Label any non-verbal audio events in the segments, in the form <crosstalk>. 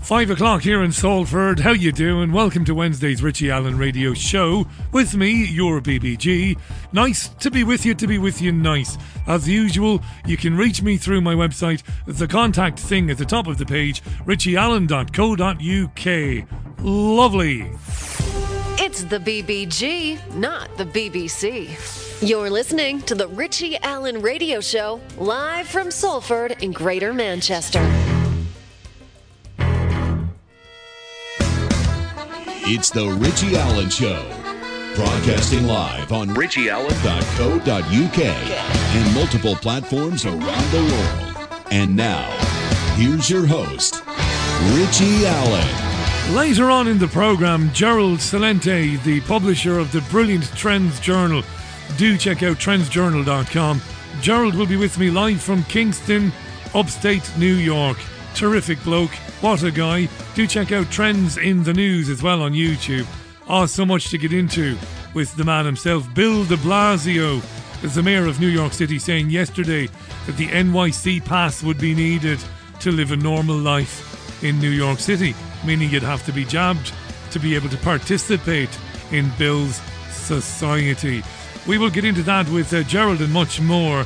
Five o'clock here in Salford. How you doing? Welcome to Wednesday's Richie Allen Radio Show with me, your BBG. Nice to be with you. To be with you, nice. As usual, you can reach me through my website. The contact thing at the top of the page, richieallen.co.uk. Lovely. It's the BBG, not the BBC. You're listening to the Richie Allen Radio Show, live from Salford in Greater Manchester. It's the Richie Allen Show. Broadcasting live on richieallen.co.uk and multiple platforms around the world. And now, here's your host, Richie Allen. Later on in the program, Gerald Celente, the publisher of the brilliant Trends Journal. Do check out trendsjournal.com. Gerald will be with me live from Kingston, upstate New York. Terrific bloke. What a guy. Do check out Trends in the News as well on YouTube. Oh, so much to get into with the man himself. Bill de Blasio is the mayor of New York City saying yesterday that the NYC pass would be needed to live a normal life in New York City, meaning you'd have to be jabbed to be able to participate in Bill's society. We will get into that with uh, Gerald and much more.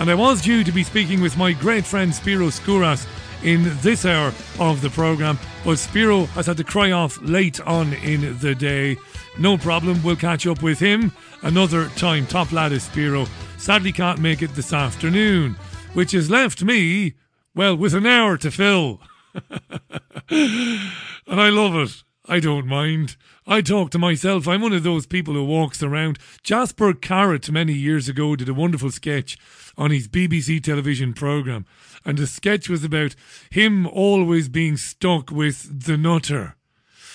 And I was due to be speaking with my great friend Spiro Skouras in this hour of the programme, but Spiro has had to cry off late on in the day. No problem, we'll catch up with him another time. Top lad is Spiro. Sadly can't make it this afternoon, which has left me, well, with an hour to fill. <laughs> and I love it. I don't mind. I talk to myself. I'm one of those people who walks around. Jasper Carrott, many years ago did a wonderful sketch on his BBC television programme. And the sketch was about him always being stuck with the nutter.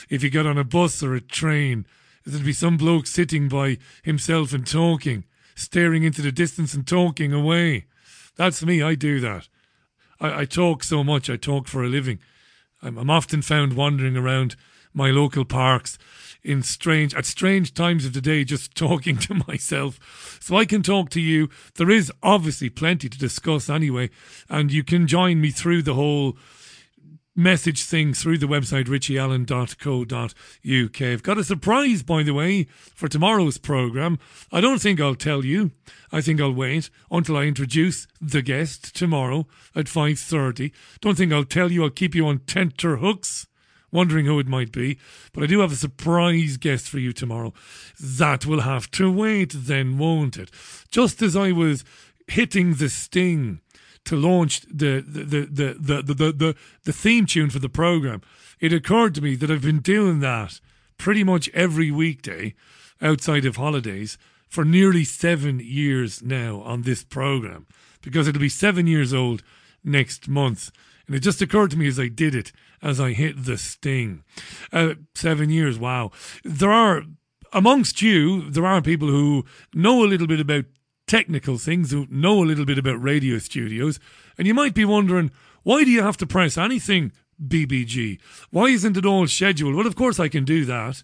If he got on a bus or a train, there'd be some bloke sitting by himself and talking, staring into the distance and talking away. That's me. I do that. I, I talk so much. I talk for a living. I'm, I'm often found wandering around my local parks in strange at strange times of the day just <laughs> talking to myself so i can talk to you there is obviously plenty to discuss anyway and you can join me through the whole message thing through the website richieallen.co.uk. I've got a surprise, by the way, for tomorrow's programme. I don't think I'll tell you. I think I'll wait until I introduce the guest tomorrow at 5.30. Don't think I'll tell you. I'll keep you on tenter hooks wondering who it might be. But I do have a surprise guest for you tomorrow. That will have to wait then, won't it? Just as I was hitting the sting to launch the the the the the, the, the, the theme tune for the program, it occurred to me that I've been doing that pretty much every weekday outside of holidays for nearly seven years now on this program because it'll be seven years old next month. And it just occurred to me as I did it, as I hit the sting. Uh, seven years, wow. There are, amongst you, there are people who know a little bit about technical things, who know a little bit about radio studios. And you might be wondering, why do you have to press anything, BBG? Why isn't it all scheduled? Well, of course I can do that.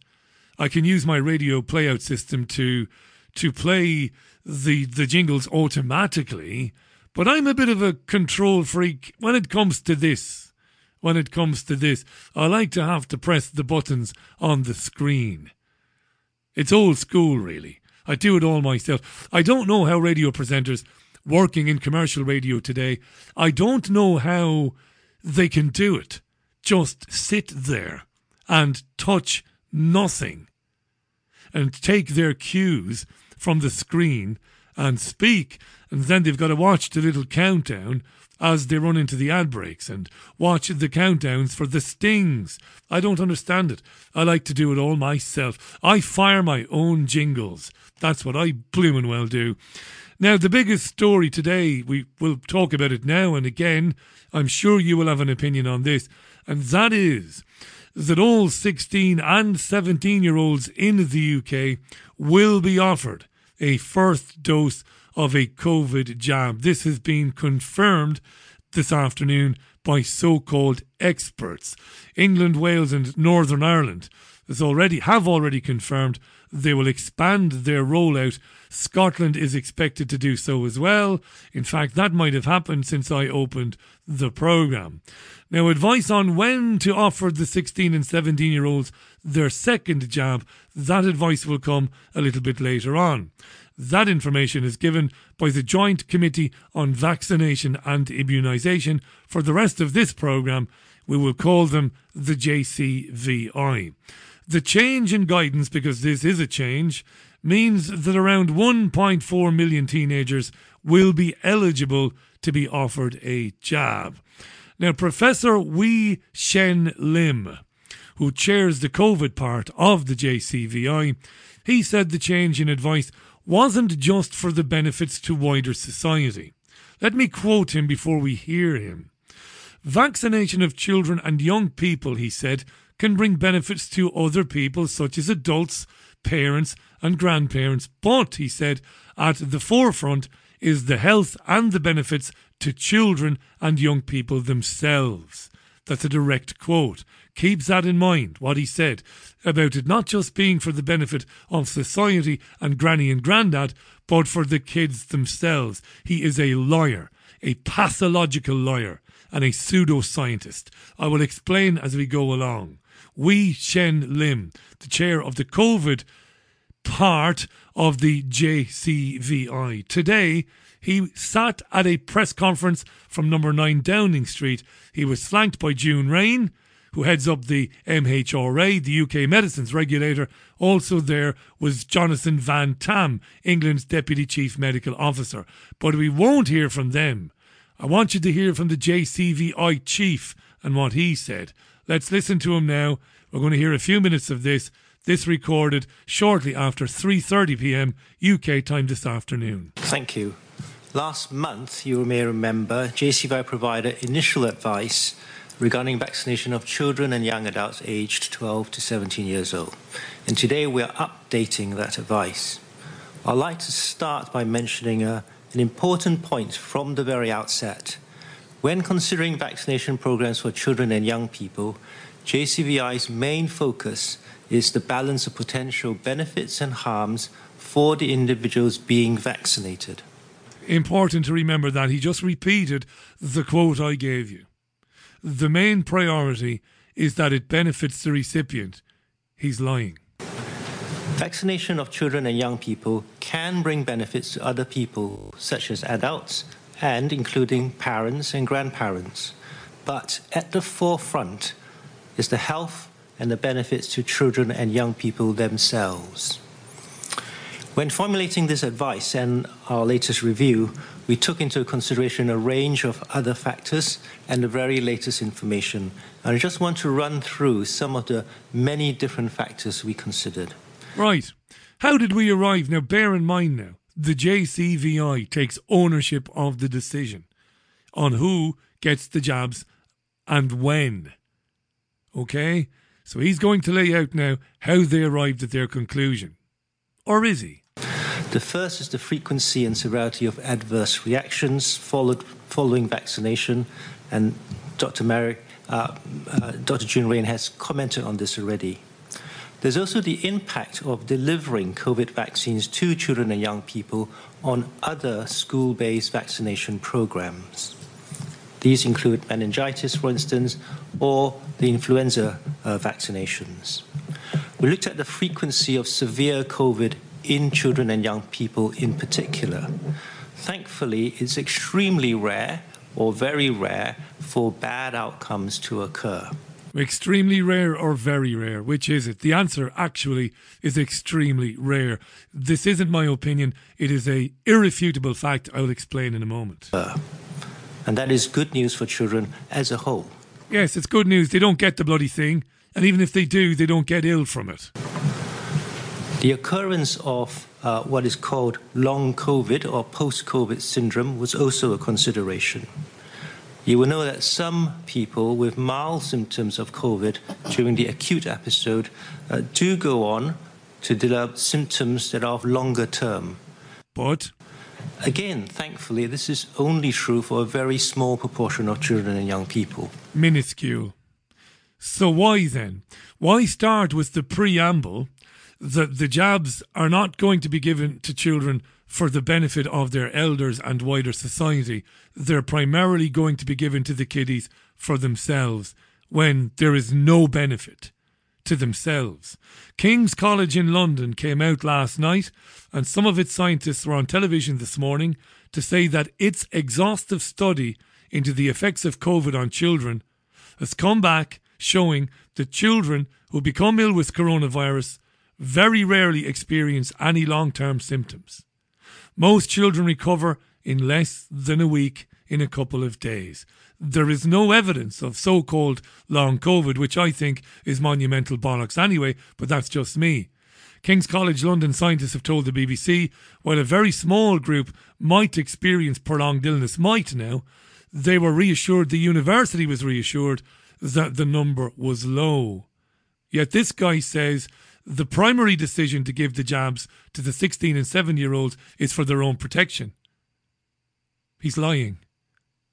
I can use my radio playout system to to play the the jingles automatically but I'm a bit of a control freak when it comes to this. When it comes to this, I like to have to press the buttons on the screen. It's old school, really. I do it all myself. I don't know how radio presenters working in commercial radio today, I don't know how they can do it. Just sit there and touch nothing and take their cues from the screen and speak and then they've got to watch the little countdown as they run into the ad breaks and watch the countdowns for the stings. I don't understand it. I like to do it all myself. I fire my own jingles. That's what I bloomin' well do. Now, the biggest story today, we will talk about it now and again. I'm sure you will have an opinion on this, and that is that all 16 and 17 year olds in the UK will be offered a first dose of a COVID jab. This has been confirmed this afternoon by so called experts. England, Wales, and Northern Ireland has already have already confirmed they will expand their rollout. Scotland is expected to do so as well. In fact, that might have happened since I opened the programme. Now, advice on when to offer the 16 and 17 year olds their second jab, that advice will come a little bit later on. That information is given by the Joint Committee on Vaccination and Immunisation. For the rest of this programme, we will call them the JCVI. The change in guidance, because this is a change, means that around 1.4 million teenagers will be eligible to be offered a jab. Now, Professor Wei Shen Lim, who chairs the COVID part of the JCVI, he said the change in advice wasn't just for the benefits to wider society. Let me quote him before we hear him. Vaccination of children and young people, he said, can bring benefits to other people, such as adults, parents, and grandparents. But, he said, at the forefront is the health and the benefits to children and young people themselves. That's a direct quote. Keeps that in mind, what he said about it not just being for the benefit of society and granny and grandad, but for the kids themselves. He is a lawyer, a pathological lawyer, and a pseudoscientist. I will explain as we go along. Wei Shen Lim, the chair of the COVID part of the JCVI. Today, he sat at a press conference from number 9 Downing Street. He was flanked by June Raine, who heads up the MHRA, the UK medicines regulator. Also there was Jonathan Van Tam, England's Deputy Chief Medical Officer. But we won't hear from them. I want you to hear from the JCVI chief and what he said. Let's listen to him now. We're going to hear a few minutes of this. This recorded shortly after 3:30 p.m. UK time this afternoon. Thank you. Last month, you may remember, JCVI provided initial advice regarding vaccination of children and young adults aged 12 to 17 years old. And today we are updating that advice. I'd like to start by mentioning a, an important point from the very outset. When considering vaccination programs for children and young people, JCVI's main focus is the balance of potential benefits and harms for the individuals being vaccinated. Important to remember that he just repeated the quote I gave you. The main priority is that it benefits the recipient. He's lying. Vaccination of children and young people can bring benefits to other people, such as adults and including parents and grandparents. But at the forefront is the health and the benefits to children and young people themselves. When formulating this advice and our latest review, we took into consideration a range of other factors and the very latest information. And I just want to run through some of the many different factors we considered. Right. How did we arrive? Now, bear in mind now, the JCVI takes ownership of the decision on who gets the jobs and when. Okay? So he's going to lay out now how they arrived at their conclusion. Or is he? The first is the frequency and severity of adverse reactions followed, following vaccination, and Dr. Mary, uh, uh, Dr. June Raine has commented on this already. There's also the impact of delivering COVID vaccines to children and young people on other school based vaccination programs. These include meningitis, for instance, or the influenza uh, vaccinations. We looked at the frequency of severe COVID in children and young people in particular. Thankfully, it's extremely rare or very rare for bad outcomes to occur. Extremely rare or very rare? Which is it? The answer actually is extremely rare. This isn't my opinion. It is a irrefutable fact I will explain in a moment. Uh, and that is good news for children as a whole. Yes, it's good news. They don't get the bloody thing. And even if they do, they don't get ill from it. The occurrence of uh, what is called long COVID or post COVID syndrome was also a consideration. You will know that some people with mild symptoms of COVID during the acute episode uh, do go on to develop symptoms that are of longer term. But again, thankfully, this is only true for a very small proportion of children and young people. Minuscule. So why then? Why start with the preamble that the jabs are not going to be given to children for the benefit of their elders and wider society? They're primarily going to be given to the kiddies for themselves when there is no benefit to themselves. King's College in London came out last night, and some of its scientists were on television this morning to say that its exhaustive study into the effects of COVID on children has come back showing that children who become ill with coronavirus very rarely experience any long term symptoms. Most children recover in less than a week in a couple of days. There is no evidence of so called long COVID, which I think is monumental bollocks anyway, but that's just me. King's College London scientists have told the BBC while a very small group might experience prolonged illness, might now, they were reassured, the university was reassured that the number was low. Yet this guy says the primary decision to give the jabs to the 16 and 7 year olds is for their own protection. He's lying.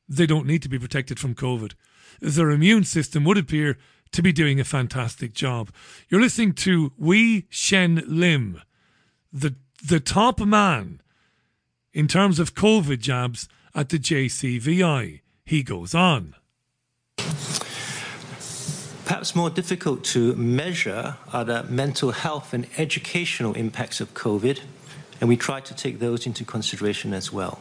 They don't need to be protected from COVID. Their immune system would appear to be doing a fantastic job. You're listening to Wei Shen Lim, the, the top man in terms of COVID jabs at the JCVI. He goes on. Perhaps more difficult to measure are the mental health and educational impacts of COVID, and we try to take those into consideration as well.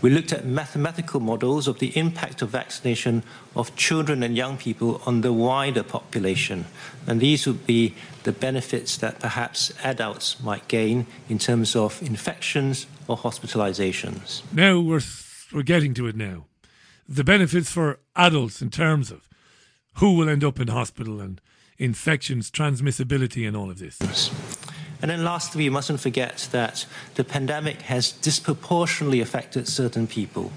We looked at mathematical models of the impact of vaccination of children and young people on the wider population, and these would be the benefits that perhaps adults might gain in terms of infections or hospitalizations. Now we're, we're getting to it now. The benefits for adults in terms of who will end up in hospital and infections, transmissibility, and all of this. And then lastly, we mustn't forget that the pandemic has disproportionately affected certain people.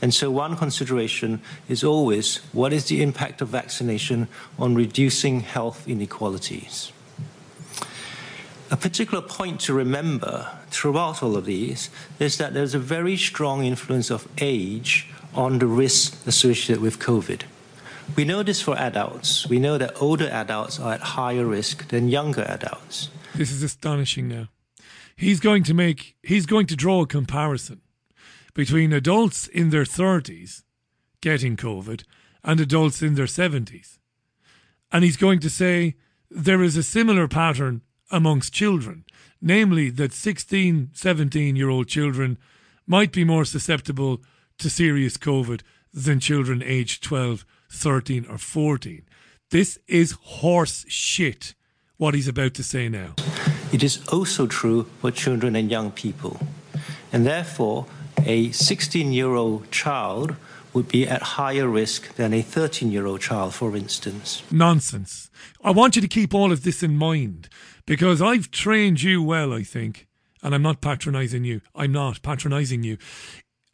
And so, one consideration is always what is the impact of vaccination on reducing health inequalities? A particular point to remember throughout all of these is that there's a very strong influence of age on the risks associated with COVID. We know this for adults. We know that older adults are at higher risk than younger adults. This is astonishing now. He's going to make he's going to draw a comparison between adults in their 30s getting COVID and adults in their 70s. And he's going to say there is a similar pattern amongst children, namely that 16, 17 year old children might be more susceptible to serious COVID than children aged 12 13 or 14. This is horse shit, what he's about to say now. It is also true for children and young people. And therefore, a 16 year old child would be at higher risk than a 13 year old child, for instance. Nonsense. I want you to keep all of this in mind because I've trained you well, I think, and I'm not patronizing you. I'm not patronizing you.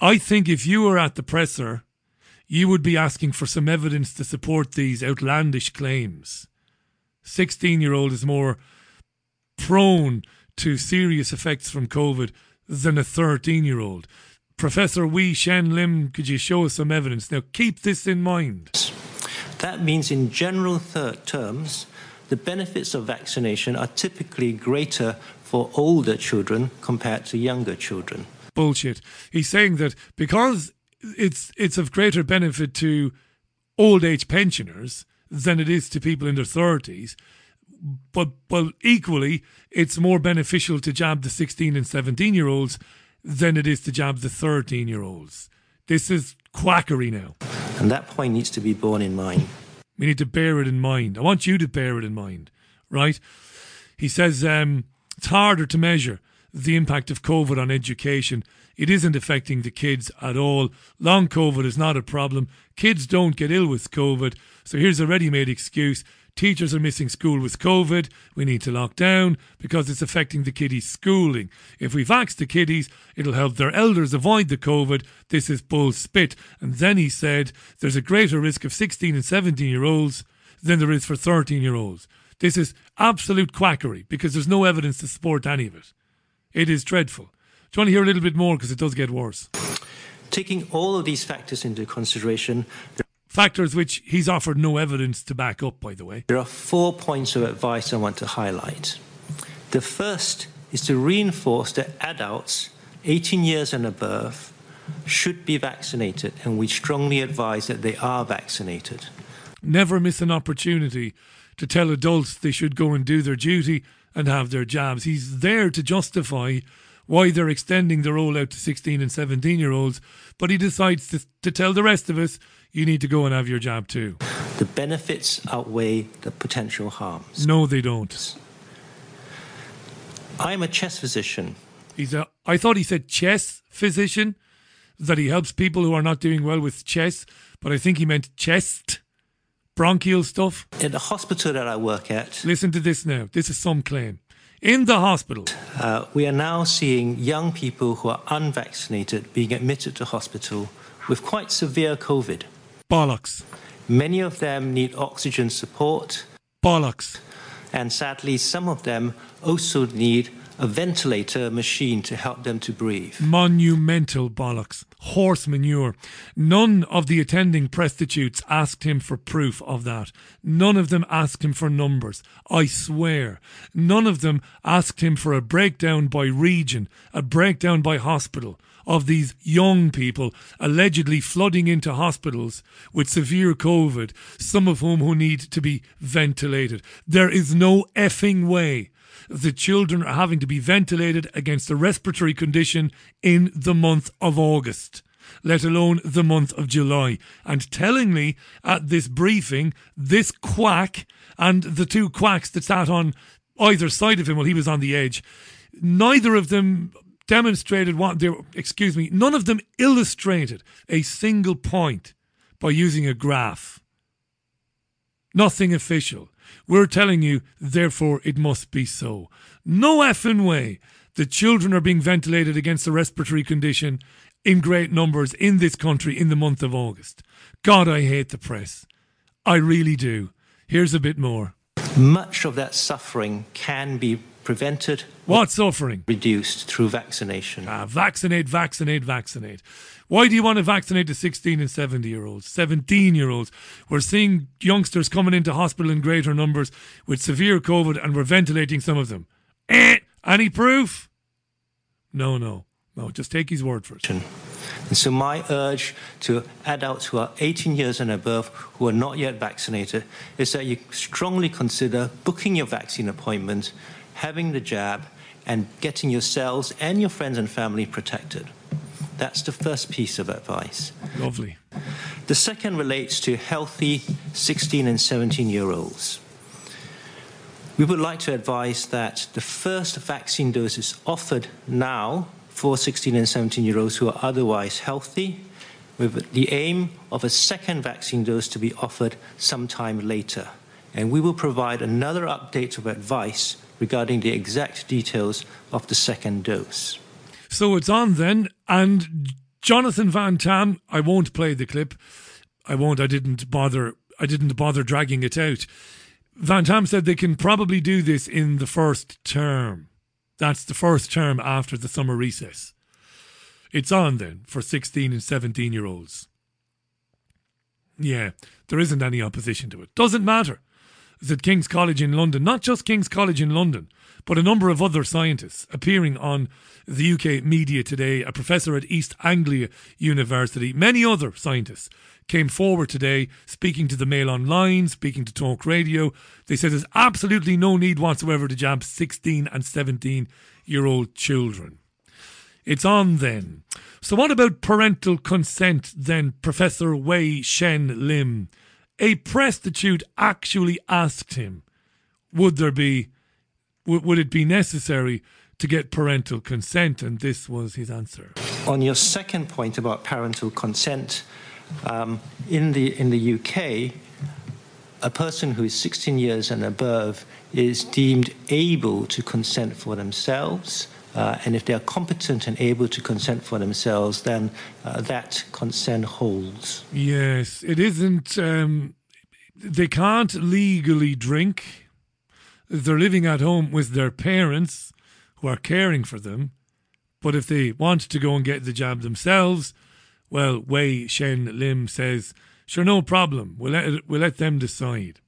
I think if you were at the presser you would be asking for some evidence to support these outlandish claims. 16 year old is more prone to serious effects from COVID than a 13 year old. Professor Wei Shen Lim, could you show us some evidence? Now, keep this in mind. That means, in general terms, the benefits of vaccination are typically greater for older children compared to younger children. Bullshit. He's saying that because it's it's of greater benefit to old age pensioners than it is to people in their thirties. But but equally, it's more beneficial to jab the sixteen and seventeen year olds than it is to jab the thirteen year olds. This is quackery now. And that point needs to be borne in mind. We need to bear it in mind. I want you to bear it in mind, right? He says um, it's harder to measure the impact of COVID on education it isn't affecting the kids at all. Long COVID is not a problem. Kids don't get ill with COVID. So here's a ready made excuse. Teachers are missing school with COVID. We need to lock down because it's affecting the kiddies' schooling. If we vax the kiddies, it'll help their elders avoid the COVID. This is bull spit. And then he said there's a greater risk of 16 and 17 year olds than there is for 13 year olds. This is absolute quackery because there's no evidence to support any of it. It is dreadful. Do you want to hear a little bit more because it does get worse? Taking all of these factors into consideration. Factors which he's offered no evidence to back up, by the way. There are four points of advice I want to highlight. The first is to reinforce that adults 18 years and above should be vaccinated, and we strongly advise that they are vaccinated. Never miss an opportunity to tell adults they should go and do their duty and have their jabs. He's there to justify why they're extending the rollout to 16 and 17 year olds, but he decides to, to tell the rest of us you need to go and have your jab too. The benefits outweigh the potential harms. No, they don't. I'm a chest physician. He's a, I thought he said chess physician, that he helps people who are not doing well with chess, but I think he meant chest, bronchial stuff. In the hospital that I work at, Listen to this now. This is some claim. In the hospital, uh, we are now seeing young people who are unvaccinated being admitted to hospital with quite severe COVID. bollocks, Many of them need oxygen support, bollocks. and sadly, some of them also need a ventilator machine to help them to breathe. Monumental bollocks. Horse manure. None of the attending prostitutes asked him for proof of that. None of them asked him for numbers. I swear. None of them asked him for a breakdown by region, a breakdown by hospital of these young people allegedly flooding into hospitals with severe COVID, some of whom who need to be ventilated. There is no effing way the children are having to be ventilated against a respiratory condition in the month of August, let alone the month of July. And tellingly, at this briefing, this quack and the two quacks that sat on either side of him while he was on the edge, neither of them demonstrated what they excuse me, none of them illustrated a single point by using a graph. Nothing official. We're telling you, therefore it must be so. No effing way. The children are being ventilated against a respiratory condition in great numbers in this country in the month of August. God, I hate the press. I really do. Here's a bit more. Much of that suffering can be prevented, What suffering? reduced through vaccination. Ah, vaccinate, vaccinate, vaccinate. Why do you want to vaccinate the 16 and 70 year olds, 17 year olds? We're seeing youngsters coming into hospital in greater numbers with severe COVID and we're ventilating some of them. Eh, any proof? No, no, no, just take his word for it. And so, my urge to adults who are 18 years and above who are not yet vaccinated is that you strongly consider booking your vaccine appointment, having the jab, and getting yourselves and your friends and family protected. That's the first piece of advice. Lovely. The second relates to healthy 16 and 17 year olds. We would like to advise that the first vaccine dose is offered now for 16 and 17 year olds who are otherwise healthy, with the aim of a second vaccine dose to be offered sometime later. And we will provide another update of advice regarding the exact details of the second dose. So it's on then, and Jonathan Van Tam. I won't play the clip. I won't. I didn't bother. I didn't bother dragging it out. Van Tam said they can probably do this in the first term. That's the first term after the summer recess. It's on then for 16 and 17 year olds. Yeah, there isn't any opposition to it. Doesn't matter. It's at King's College in London, not just King's College in London, but a number of other scientists appearing on the UK media today. A professor at East Anglia University, many other scientists came forward today speaking to the Mail Online, speaking to Talk Radio. They said there's absolutely no need whatsoever to jab 16 and 17 year old children. It's on then. So, what about parental consent then, Professor Wei Shen Lim? A prostitute actually asked him, would there be, would, would it be necessary to get parental consent? And this was his answer. On your second point about parental consent, um, in the in the UK, a person who is 16 years and above is deemed able to consent for themselves. Uh, and if they are competent and able to consent for themselves, then uh, that consent holds. Yes, it isn't. Um, they can't legally drink. They're living at home with their parents who are caring for them. But if they want to go and get the jab themselves, well, Wei Shen Lim says Sure, no problem. We'll let, we'll let them decide.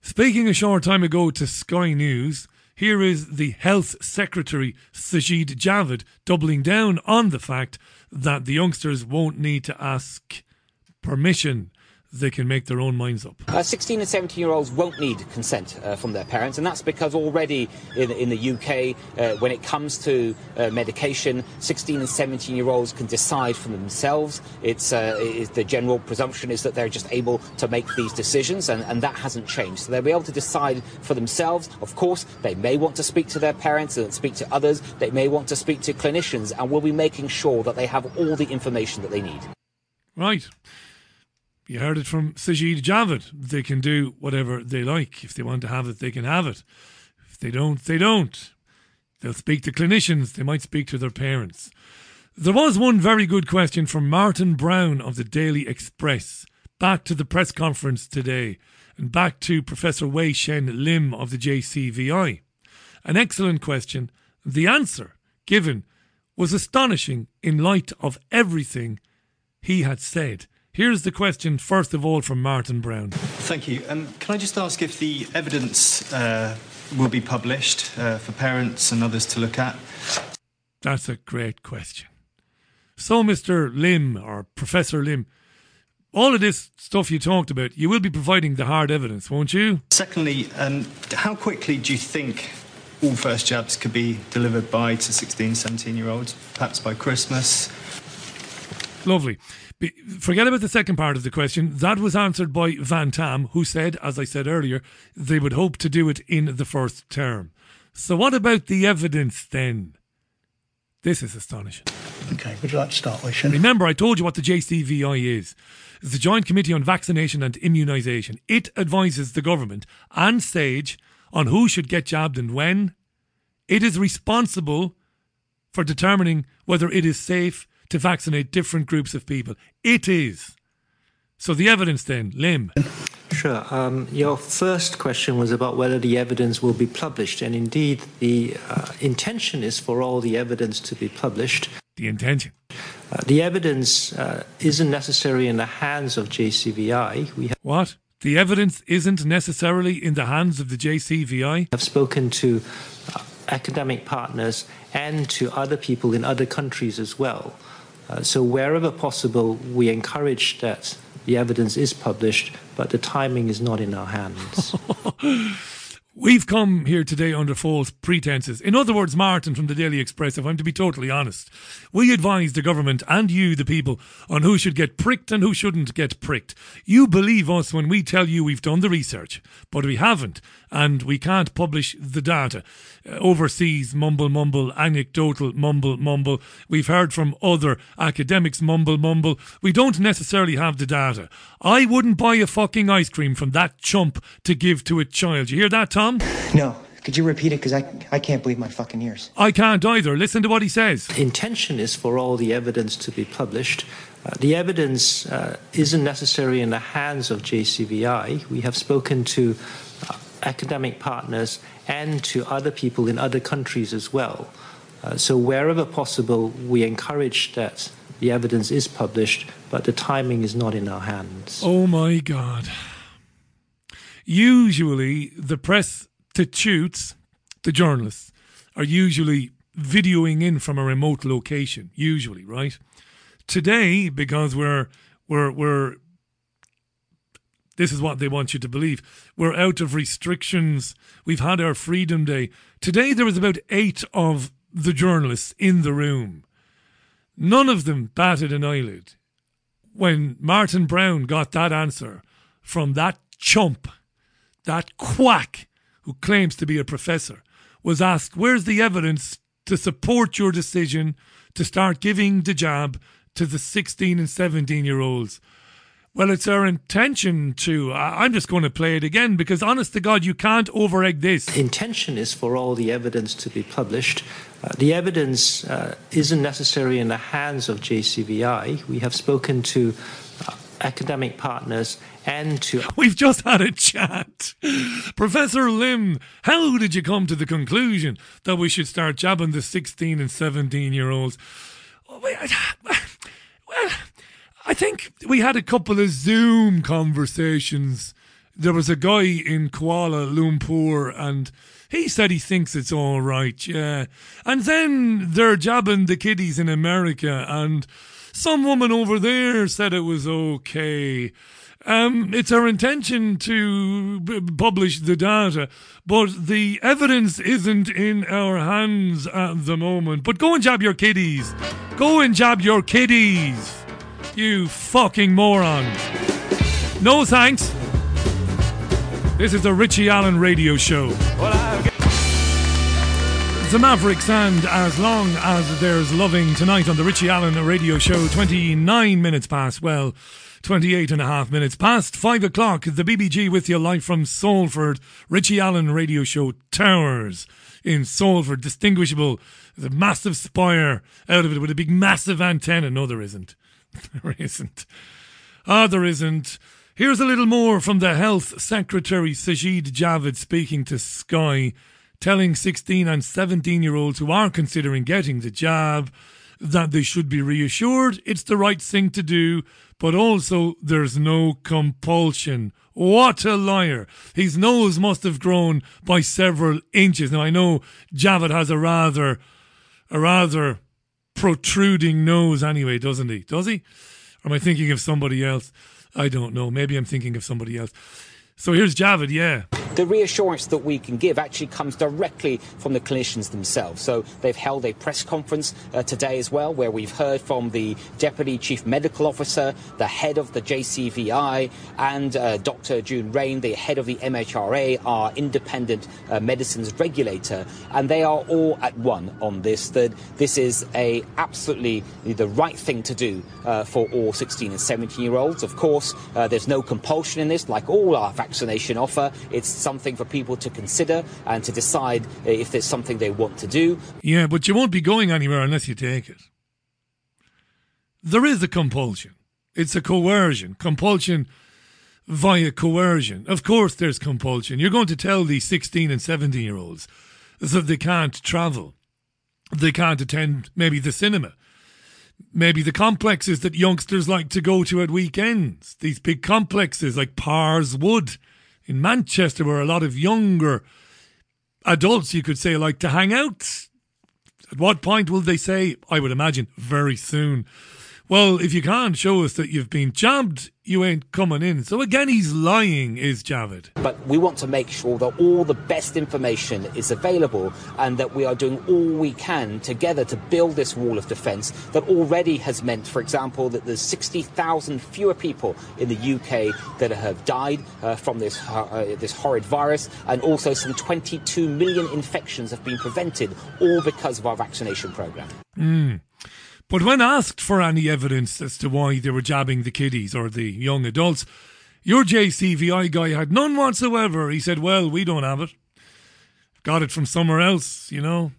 Speaking a short time ago to Sky News, here is the Health Secretary Sajid Javid doubling down on the fact that the youngsters won't need to ask permission they can make their own minds up. Uh, 16 and 17 year olds won't need consent uh, from their parents, and that's because already in, in the UK, uh, when it comes to uh, medication, 16 and 17 year olds can decide for themselves. It's, uh, it's, the general presumption is that they're just able to make these decisions, and, and that hasn't changed. So they'll be able to decide for themselves. Of course, they may want to speak to their parents and speak to others. They may want to speak to clinicians, and we'll be making sure that they have all the information that they need. Right. You heard it from Sajid Javid. They can do whatever they like. If they want to have it, they can have it. If they don't, they don't. They'll speak to clinicians. They might speak to their parents. There was one very good question from Martin Brown of the Daily Express. Back to the press conference today and back to Professor Wei Shen Lim of the JCVI. An excellent question. The answer given was astonishing in light of everything he had said. Here's the question, first of all, from Martin Brown. Thank you. Um, can I just ask if the evidence uh, will be published uh, for parents and others to look at? That's a great question. So, Mr. Lim, or Professor Lim, all of this stuff you talked about, you will be providing the hard evidence, won't you? Secondly, um, how quickly do you think all first jabs could be delivered by to 16, 17 year olds? Perhaps by Christmas? Lovely. Forget about the second part of the question. That was answered by Van Tam, who said, as I said earlier, they would hope to do it in the first term. So, what about the evidence then? This is astonishing. Okay, would you like to start, Wei-Shen? Remember, I told you what the JCVI is. It's the Joint Committee on Vaccination and Immunisation. It advises the government and SAGE on who should get jabbed and when. It is responsible for determining whether it is safe to vaccinate different groups of people. It is. So the evidence then, Lim. Sure. Um, your first question was about whether the evidence will be published, and indeed, the uh, intention is for all the evidence to be published. The intention. Uh, the evidence uh, isn't necessarily in the hands of JCVI. We have what? The evidence isn't necessarily in the hands of the JCVI. I've spoken to uh, academic partners and to other people in other countries as well. Uh, so wherever possible, we encourage that the evidence is published, but the timing is not in our hands. <laughs> We've come here today under false pretenses. In other words, Martin from the Daily Express, if I'm to be totally honest, we advise the government and you, the people, on who should get pricked and who shouldn't get pricked. You believe us when we tell you we've done the research, but we haven't, and we can't publish the data. Uh, overseas, mumble, mumble, anecdotal, mumble, mumble. We've heard from other academics, mumble, mumble. We don't necessarily have the data. I wouldn't buy a fucking ice cream from that chump to give to a child. You hear that, Tom? No. Could you repeat it? Because I, I can't believe my fucking ears. I can't either. Listen to what he says. Intention is for all the evidence to be published. Uh, the evidence uh, isn't necessarily in the hands of JCVI. We have spoken to academic partners and to other people in other countries as well. Uh, so, wherever possible, we encourage that the evidence is published, but the timing is not in our hands. Oh my God. Usually, the press toots, the journalists, are usually videoing in from a remote location, usually, right? Today, because we're we're we're this is what they want you to believe. We're out of restrictions. We've had our Freedom Day. Today there was about eight of the journalists in the room. None of them batted an eyelid when Martin Brown got that answer from that chump that quack who claims to be a professor was asked, Where's the evidence to support your decision to start giving the jab to the 16 and 17 year olds? Well, it's our intention to. I'm just going to play it again because, honest to God, you can't overegg this. Intention is for all the evidence to be published. Uh, the evidence uh, isn't necessarily in the hands of JCVI. We have spoken to uh, academic partners and to. <laughs> We've just had a chat. Professor Lim, how did you come to the conclusion that we should start jabbing the 16 and 17 year olds? Well, I think we had a couple of Zoom conversations. There was a guy in Kuala Lumpur and he said he thinks it's all right, yeah. And then they're jabbing the kiddies in America and some woman over there said it was okay. Um, it's our intention to b- publish the data, but the evidence isn't in our hands at the moment. But go and jab your kiddies. Go and jab your kiddies. You fucking morons. No thanks. This is the Richie Allen Radio Show. The Mavericks and as long as there's loving tonight on the Richie Allen Radio Show, 29 minutes past, well, 28 and a half minutes past 5 o'clock, the BBG with you live from Salford, Richie Allen Radio Show Towers in Salford, distinguishable, the massive spire out of it with a big massive antenna. No, there isn't. <laughs> There isn't. Ah, there isn't. Here's a little more from the Health Secretary Sajid Javid speaking to Sky, telling 16 and 17 year olds who are considering getting the jab that they should be reassured it's the right thing to do, but also there's no compulsion. What a liar. His nose must have grown by several inches. Now I know Javid has a rather, a rather protruding nose anyway, doesn't he? Does he? Or am I thinking of somebody else? I don't know. Maybe I'm thinking of somebody else. So here's Javid, yeah. The reassurance that we can give actually comes directly from the clinicians themselves. So they've held a press conference uh, today as well, where we've heard from the Deputy Chief Medical Officer, the head of the JCVI, and uh, Dr. June Raine, the head of the MHRA, our independent uh, medicines regulator, and they are all at one on this. That this is a absolutely the right thing to do uh, for all 16 and 17 year olds. Of course, uh, there's no compulsion in this, like all our vaccination offer. It's something for people to consider and to decide if there's something they want to do. Yeah, but you won't be going anywhere unless you take it. There is a compulsion. It's a coercion. Compulsion via coercion. Of course, there's compulsion. You're going to tell these 16 and 17 year olds that they can't travel, they can't attend maybe the cinema, maybe the complexes that youngsters like to go to at weekends. These big complexes like Parrs Wood in Manchester, where a lot of younger adults, you could say, like to hang out. At what point will they say? I would imagine very soon. Well, if you can't show us that you've been jabbed, you ain't coming in. So again, he's lying, is Javid. But we want to make sure that all the best information is available and that we are doing all we can together to build this wall of defence that already has meant, for example, that there's 60,000 fewer people in the UK that have died uh, from this, uh, this horrid virus, and also some 22 million infections have been prevented, all because of our vaccination programme. Mm. But when asked for any evidence as to why they were jabbing the kiddies or the young adults, your JCVI guy had none whatsoever. He said, Well, we don't have it. Got it from somewhere else, you know.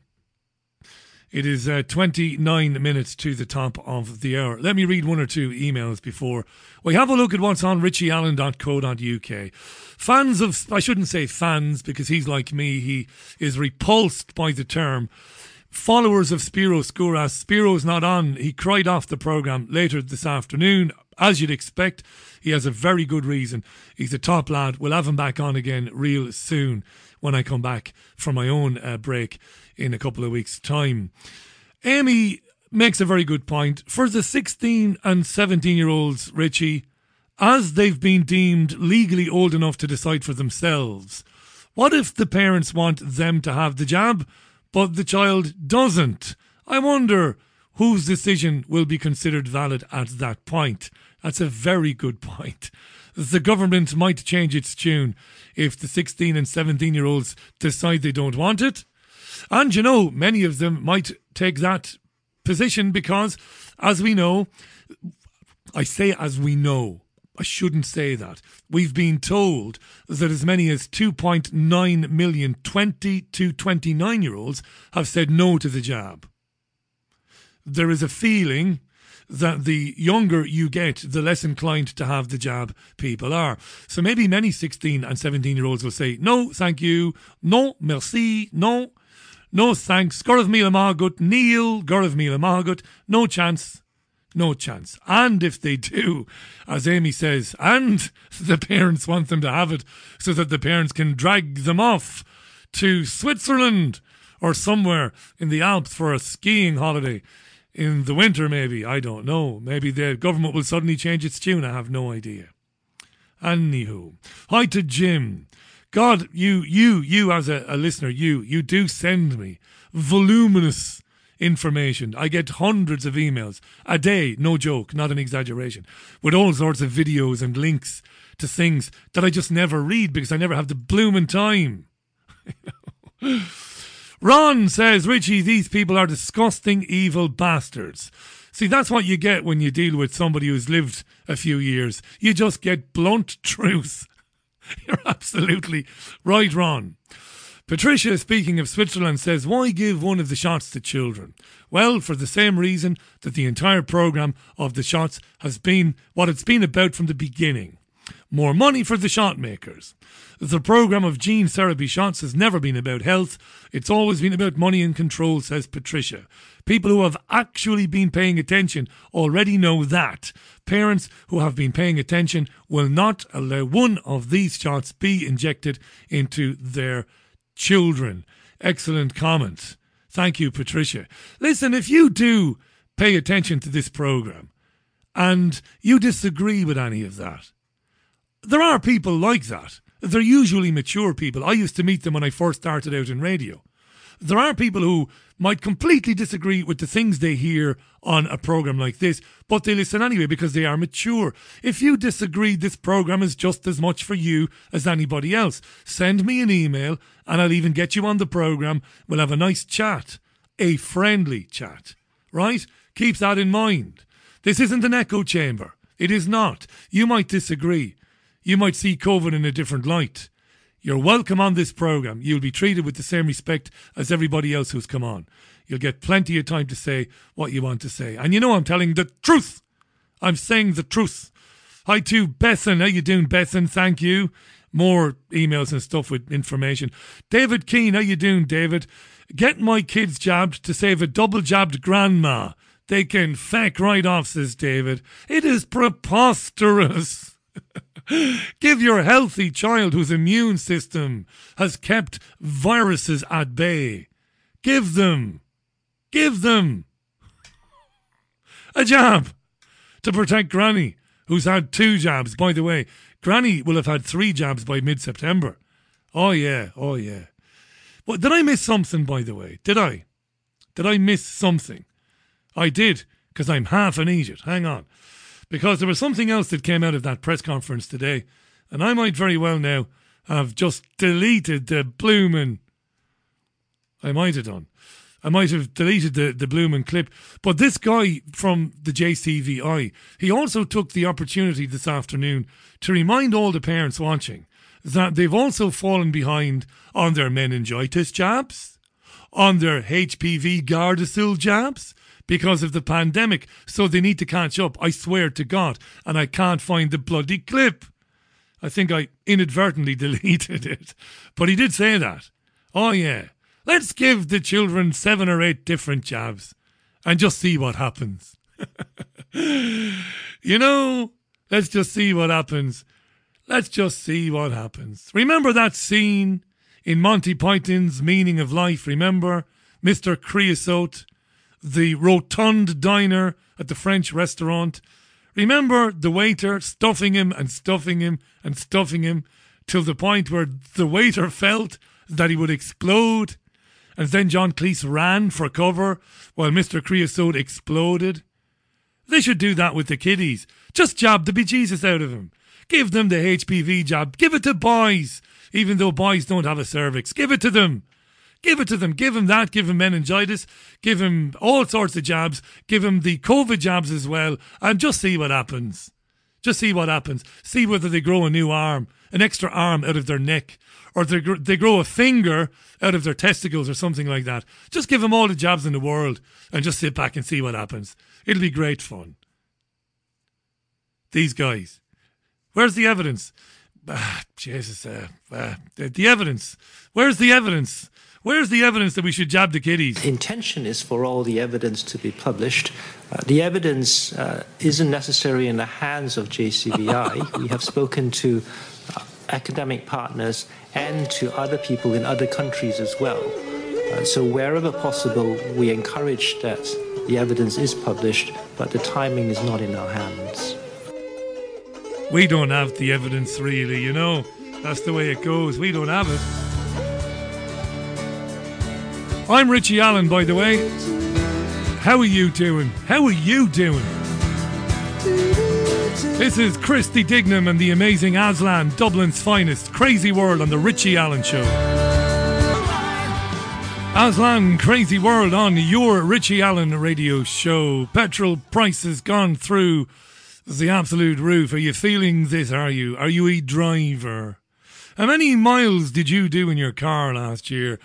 It is uh, 29 minutes to the top of the hour. Let me read one or two emails before we have a look at what's on richieallen.co.uk. Fans of, I shouldn't say fans because he's like me, he is repulsed by the term followers of Spiro Skouras. Spiro's not on. He cried off the programme later this afternoon. As you'd expect, he has a very good reason. He's a top lad. We'll have him back on again real soon when I come back from my own uh, break in a couple of weeks' time. Amy makes a very good point. For the 16 and 17 year olds, Richie, as they've been deemed legally old enough to decide for themselves, what if the parents want them to have the jab? But the child doesn't. I wonder whose decision will be considered valid at that point. That's a very good point. The government might change its tune if the 16 and 17 year olds decide they don't want it. And you know, many of them might take that position because, as we know, I say as we know, I shouldn't say that. We've been told that as many as 2.9 million 20 to 29 year olds have said no to the jab. There is a feeling that the younger you get, the less inclined to have the jab people are. So maybe many 16 and 17 year olds will say, no, thank you, no, merci, no, no thanks, Gorav Mila Margut, Neil, Gorav Mila Margut, no chance, No chance. And if they do, as Amy says, and <laughs> the parents want them to have it so that the parents can drag them off to Switzerland or somewhere in the Alps for a skiing holiday in the winter, maybe. I don't know. Maybe the government will suddenly change its tune. I have no idea. Anywho, hi to Jim. God, you, you, you as a, a listener, you, you do send me voluminous information. I get hundreds of emails a day, no joke, not an exaggeration, with all sorts of videos and links to things that I just never read because I never have the blooming time. <laughs> Ron says, Richie, these people are disgusting, evil bastards. See, that's what you get when you deal with somebody who's lived a few years. You just get blunt <laughs> truth. You're absolutely right, Ron. Patricia, speaking of Switzerland, says, Why give one of the shots to children? Well, for the same reason that the entire programme of the shots has been what it's been about from the beginning. More money for the shot makers. The programme of gene therapy shots has never been about health. It's always been about money and control, says Patricia. People who have actually been paying attention already know that. Parents who have been paying attention will not allow one of these shots be injected into their children. Excellent comments. Thank you, Patricia. Listen, if you do pay attention to this programme and you disagree with any of that, there are people like that. They're usually mature people. I used to meet them when I first started out in radio. There are people who might completely disagree with the things they hear on a program like this, but they listen anyway because they are mature. If you disagree, this program is just as much for you as anybody else. Send me an email and I'll even get you on the program. We'll have a nice chat, a friendly chat, right? Keep that in mind. This isn't an echo chamber. It is not. You might disagree. You might see COVID in a different light. You're welcome on this program. You'll be treated with the same respect as everybody else who's come on. You'll get plenty of time to say what you want to say. And you know I'm telling the truth. I'm saying the truth. Hi to Bethan. How you doing, Bethan? Thank you. More emails and stuff with information. David Keane. How you doing, David? Get my kids jabbed to save a double jabbed grandma. They can feck right off, says David. It is preposterous. <laughs> <gasps> Give your healthy child whose immune system has kept viruses at bay. Give them, give them <laughs> a jab to protect Granny, who's had two jabs. By the way, Granny will have had three jabs by mid September. Oh, yeah, oh, yeah. But did I miss something, by the way? Did I? Did I miss something? I did, because I'm half an idiot. Hang on because there was something else that came out of that press conference today, and I might very well now have just deleted the bloomin'. I might have done. I might have deleted the, the bloomin' clip. But this guy from the JCVI, he also took the opportunity this afternoon to remind all the parents watching that they've also fallen behind on their meningitis jabs, on their HPV Gardasil jabs, because of the pandemic. So they need to catch up. I swear to God. And I can't find the bloody clip. I think I inadvertently <laughs> deleted it. But he did say that. Oh, yeah. Let's give the children seven or eight different jabs and just see what happens. <laughs> you know, let's just see what happens. Let's just see what happens. Remember that scene in Monty Python's Meaning of Life? Remember Mr. Creosote the rotund diner at the French restaurant. Remember the waiter stuffing him and stuffing him and stuffing him till the point where the waiter felt that he would explode. And then John Cleese ran for cover while Mr. Creosote exploded. They should do that with the kiddies. Just jab the bejesus out of them. Give them the HPV jab. Give it to boys, even though boys don't have a cervix. Give it to them. Give it to them. Give him that. Give him meningitis. Give him all sorts of jabs. Give him the COVID jabs as well. And just see what happens. Just see what happens. See whether they grow a new arm, an extra arm out of their neck, or they, they grow a finger out of their testicles or something like that. Just give them all the jabs in the world and just sit back and see what happens. It'll be great fun. These guys. Where's the evidence? ah, Jesus, uh, uh, the, the evidence. Where's the evidence? Where's the evidence that we should jab the kiddies? The Intention is for all the evidence to be published. Uh, the evidence uh, isn't necessarily in the hands of JCVI. <laughs> we have spoken to uh, academic partners and to other people in other countries as well. Uh, so wherever possible, we encourage that the evidence is published, but the timing is not in our hands. We don't have the evidence, really, you know. That's the way it goes. We don't have it. I'm Richie Allen, by the way. How are you doing? How are you doing? This is Christy Dignam and the amazing Aslan, Dublin's finest. Crazy World on the Richie Allen Show. Aslan, Crazy World on your Richie Allen radio show. Petrol prices gone through the absolute roof. Are you feeling this? Are you? Are you a driver? How many miles did you do in your car last year?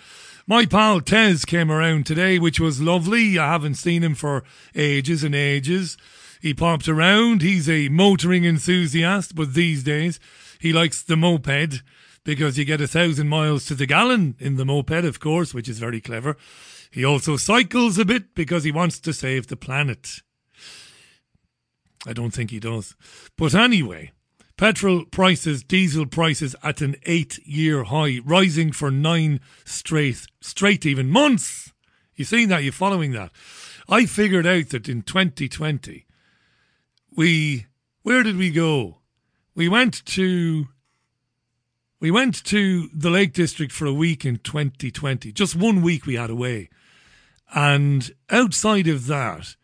My pal Tez came around today, which was lovely. I haven't seen him for ages and ages. He popped around. He's a motoring enthusiast, but these days he likes the moped because you get a thousand miles to the gallon in the moped, of course, which is very clever. He also cycles a bit because he wants to save the planet. I don't think he does. But anyway, Petrol prices, diesel prices at an eight year high, rising for nine straight, straight even months. You seen that? You following that? I figured out that in 2020, we, where did we go? We went to, we went to the Lake District for a week in 2020. Just one week we had away. And outside of that,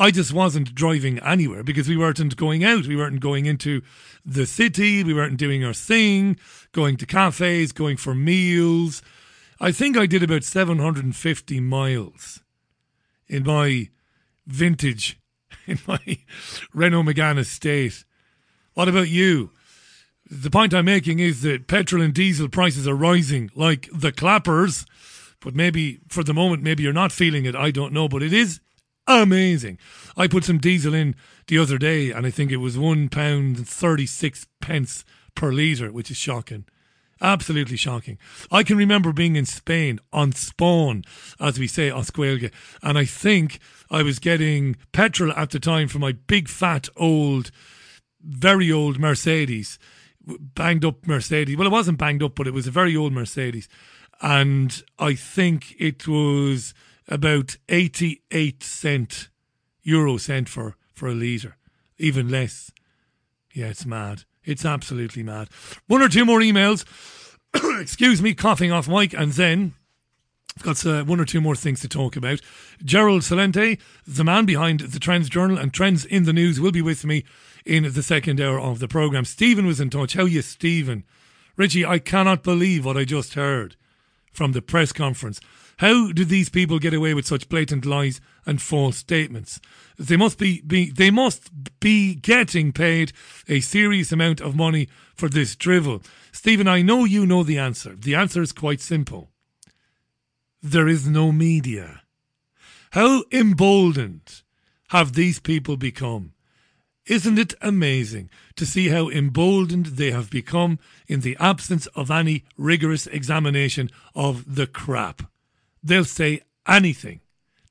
I just wasn't driving anywhere because we weren't going out. We weren't going into the city. We weren't doing our thing, going to cafes, going for meals. I think I did about 750 miles in my vintage, <laughs> in my Renault Megane estate. What about you? The point I'm making is that petrol and diesel prices are rising like the clappers, but maybe for the moment, maybe you're not feeling it. I don't know, but it is amazing. I put some diesel in the other day, and I think it was one pound and thirty six pence per litre, which is shocking. Absolutely shocking. I can remember being in Spain on Spawn, as we say, Oscuelga, and I think I was getting petrol at the time for my big fat old, very old Mercedes, banged up Mercedes. Well, it wasn't banged up, but it was a very old Mercedes, and I think it was about 88 cent, euro cent for, for a litre, even less. Yeah, it's mad. It's absolutely mad. One or two more emails. <coughs> Excuse me, coughing off mic, and then I've got uh, one or two more things to talk about. Gerald Celente, the man behind the Trends Journal and Trends in the News, will be with me in the second hour of the programme. Stephen was in touch. How you, Stephen? Richie, I cannot believe what I just heard from the press conference. How do these people get away with such blatant lies and false statements? They must be, be they must be getting paid a serious amount of money for this drivel. Stephen, I know you know the answer. The answer is quite simple. There is no media. How emboldened have these people become? Isn't it amazing to see how emboldened they have become in the absence of any rigorous examination of the crap? They'll say anything.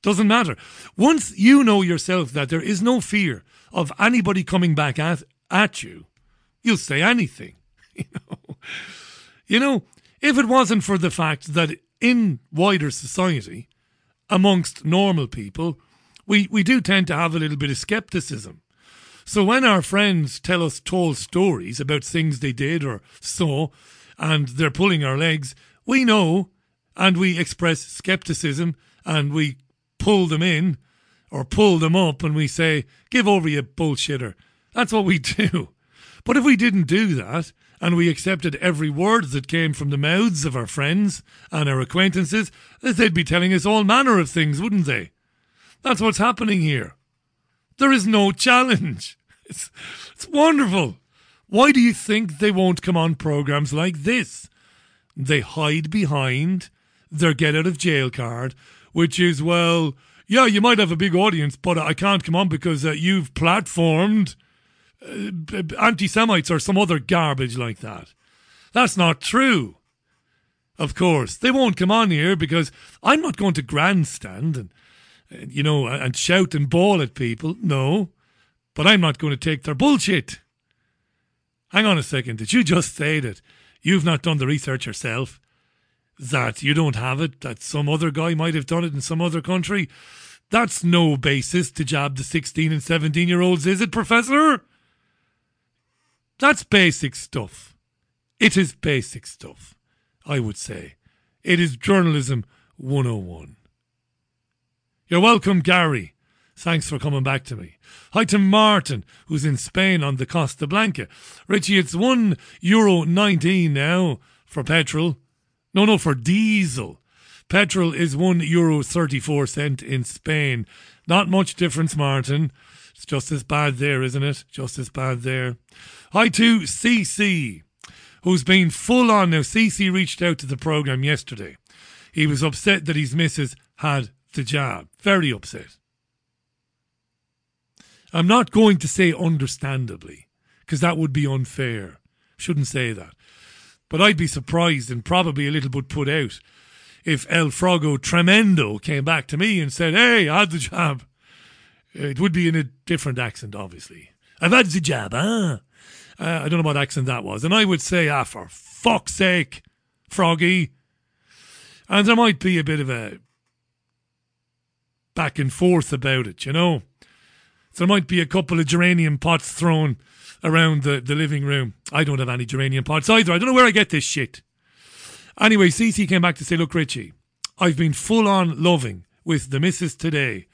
Doesn't matter. Once you know yourself that there is no fear of anybody coming back at, at you, you'll say anything. <laughs> You know? you know, if it wasn't for the fact that in wider society, amongst normal people, we, we do tend to have a little bit of skepticism. So when our friends tell us tall stories about things they did or saw, and they're pulling our legs, we know and we express skepticism and we pull them in or pull them up and we say, give over, you bullshitter. That's what we <laughs> do. But if we didn't do that and we accepted every word that came from the mouths of our friends and our acquaintances, they'd be telling us all manner of things, wouldn't they? That's what's happening here. There is no challenge. <laughs> It's, it's wonderful. Why do you think they won't come on programs like this? They hide behind their get out of jail card, which is, well, yeah, you might have a big audience, but I can't come on because uh, you've platformed uh, anti Semites or some other garbage like that. That's not true. Of course, they won't come on here because I'm not going to grandstand and, you know, and shout and bawl at people. No, but I'm not going to take their bullshit. Hang on a second. Did you just say that you've not done the research yourself? That you don't have it? That some other guy might have done it in some other country? That's no basis to jab the 16 and 17 year olds, is it, Professor? That's basic stuff. It is basic stuff, I would say. It is journalism 101. You're welcome, Gary. Thanks for coming back to me. Hi to Martin, who's in Spain on the Costa Blanca. Richie, it's one euro nineteen now for petrol. No, no, for diesel. Petrol is one euro thirty-four cent in Spain. Not much difference, Martin. It's just as bad there, isn't it? Just as bad there. Hi to CC, who's been full on now. CC reached out to the program yesterday. He was upset that his missus had the jab. Very upset. I'm not going to say understandably, because that would be unfair. Shouldn't say that. But I'd be surprised and probably a little bit put out if El Frogo Tremendo came back to me and said, Hey, I had the job. It would be in a different accent, obviously. I've had the job, huh? Uh, I don't know what accent that was. And I would say, ah, for fuck's sake, Froggy. And there might be a bit of a back and forth about it, you know? There might be a couple of geranium pots thrown around the, the living room. I don't have any geranium pots either. I don't know where I get this shit. Anyway, Cece came back to say, look, Richie, I've been full on loving with the missus today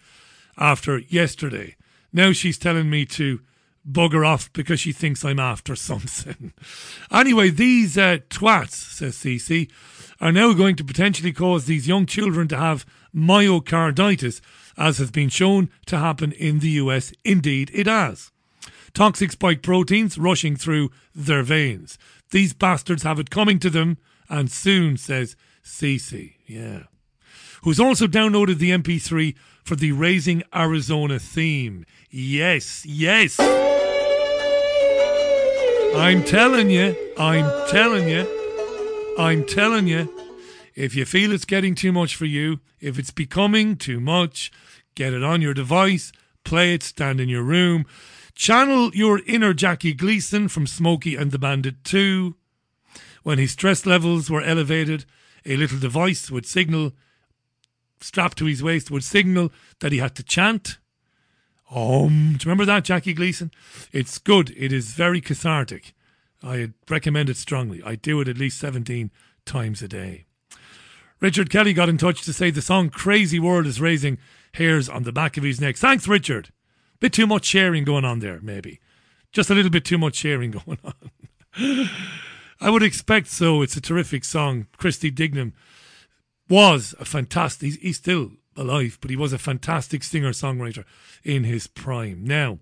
after yesterday. Now she's telling me to bugger off because she thinks I'm after <laughs> something. anyway, these uh, twats, says Cece, are now going to potentially cause these young children to have myocarditis, as has been shown to happen in the US. Indeed, it has. Toxic spike proteins rushing through their veins. These bastards have it coming to them, and soon, says Cece. Yeah. Who's also downloaded the MP3 for the Raising Arizona theme. Yes, yes. I'm telling you, I'm telling you, I'm telling you. If you feel it's getting too much for you, if it's becoming too much, get it on your device, play it, stand in your room, channel your inner Jackie Gleason from Smokey and the Bandit 2. When his stress levels were elevated, a little device would signal, strapped to his waist, would signal that he had to chant. Um, do you remember that, Jackie Gleason? It's good. It is very cathartic. I recommend it strongly. I do it at least 17 times a day. Richard Kelly got in touch to say the song Crazy World is raising hairs on the back of his neck. Thanks, Richard. Bit too much sharing going on there, maybe. Just a little bit too much sharing <laughs> going on. I would expect so. It's a terrific song. Christy Dignam was a fantastic, he's, still alive, but he was a fantastic singer songwriter in his prime. Now,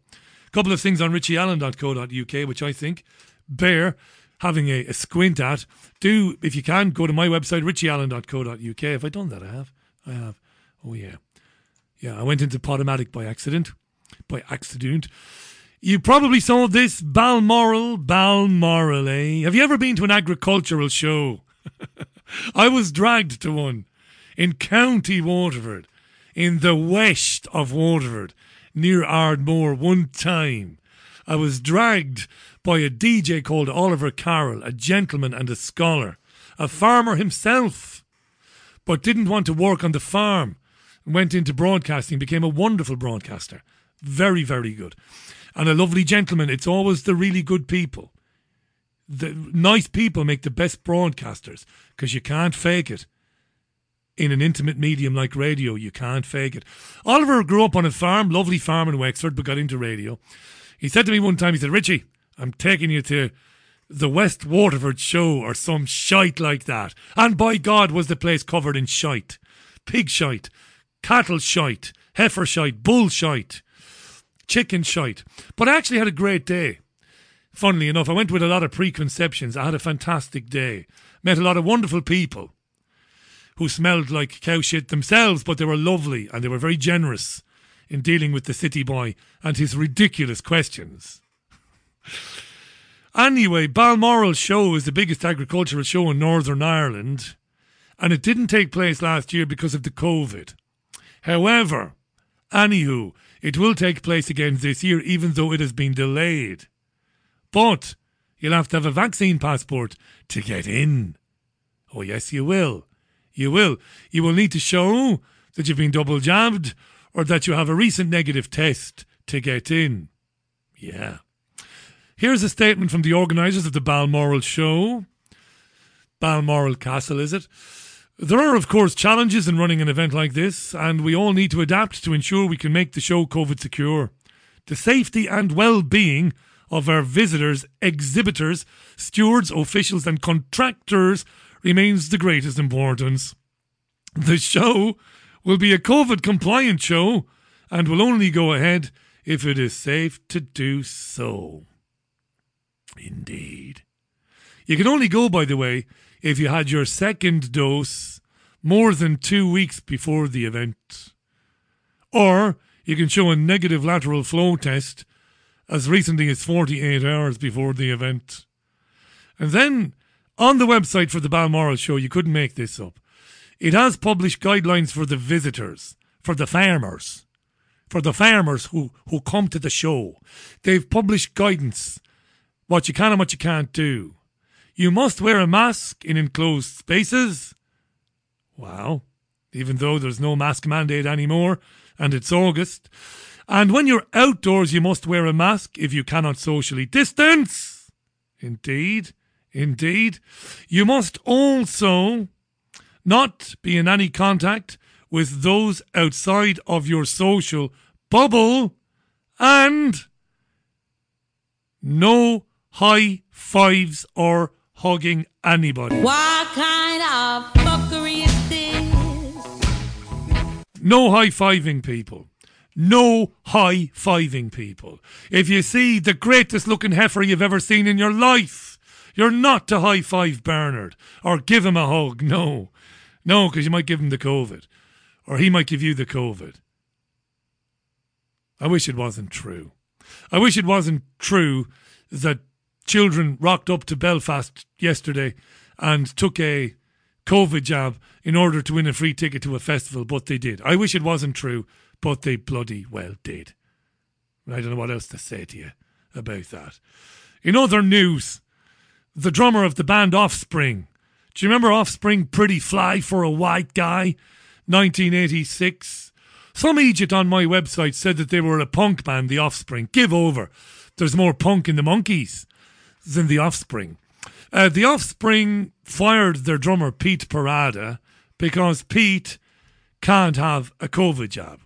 a couple of things on richieallen.co.uk, which I think bear having a, a, squint at. Do, if you can, go to my website, richieallen.co.uk. Have I done that? I have. I have. Oh, yeah. Yeah, I went into Podomatic by accident. By accident. You probably saw this Balmoral, Balmoral, eh? Have you ever been to an agricultural show? <laughs> I was dragged to one in County Waterford, in the west of Waterford, near Ardmore, one time. I was dragged by a DJ called Oliver Carroll, a gentleman and a scholar, a farmer himself, but didn't want to work on the farm. Went into broadcasting, became a wonderful broadcaster. Very, very good. And a lovely gentleman. It's always the really good people. The nice people make the best broadcasters because you can't fake it in an intimate medium like radio. You can't fake it. Oliver grew up on a farm, lovely farm in Wexford, but got into radio. He said to me one time, he said, Richie, I'm taking you to the West Waterford show or some shite like that. And by God, was the place covered in shite. Pig shite, cattle shite, heifer shite, bull shite, chicken shite. But I actually had a great day. Funnily enough, I went with a lot of preconceptions. I had a fantastic day. Met a lot of wonderful people who smelled like cow shit themselves, but they were lovely and they were very generous in dealing with the city boy and his ridiculous questions. Anyway, Balmoral Show is the biggest agricultural show in Northern Ireland, and it didn't take place last year because of the COVID. However, anywho, it will take place again this year, even though it has been delayed. But you'll have to have a vaccine passport to get in. Oh, yes, you will. You will. You will need to show that you've been double jabbed or that you have a recent negative test to get in. Yeah. Here's a statement from the organisers of the Balmoral show. Balmoral Castle, is it? There are, of course, challenges in running an event like this, and we all need to adapt to ensure we can make the show COVID secure. The safety and well being of our visitors, exhibitors, stewards, officials, and contractors remains the greatest importance. The show will be a COVID compliant show and will only go ahead if it is safe to do so. Indeed. You can only go, by the way, if you had your second dose more than two weeks before the event. Or you can show a negative lateral flow test as recently as 48 hours before the event. And then on the website for the Balmoral show, you couldn't make this up. It has published guidelines for the visitors, for the farmers, for the farmers who, who come to the show. They've published guidance what you can and what you can't do. You must wear a mask in enclosed spaces. Wow. Even though there's no mask mandate anymore and it's August. And when you're outdoors, you must wear a mask if you cannot socially distance. Indeed. Indeed. You must also not be in any contact with those outside of your social bubble and no high fives or hugging anybody. What kind of fuckery is this? No high fiving people. No high fiving people. If you see the greatest looking heifer you've ever seen in your life, you're not to high five Bernard or give him a hug. No. No, because you might give him the COVID or he might give you the COVID. I wish it wasn't true. I wish it wasn't true that children rocked up to Belfast yesterday and took a COVID jab in order to win a free ticket to a festival, but they did. I wish it wasn't true, but they bloody well did. I don't know what else to say to you about that. In other news, the drummer of the band Offspring. Do you remember Offspring Pretty Fly for a White Guy? 1986. Some Egypt on my website said that they were a punk band, The Offspring. Give over. There's more punk in the Monkees than The Offspring. Uh, the Offspring fired their drummer Pete Parada because Pete can't have a COVID jab.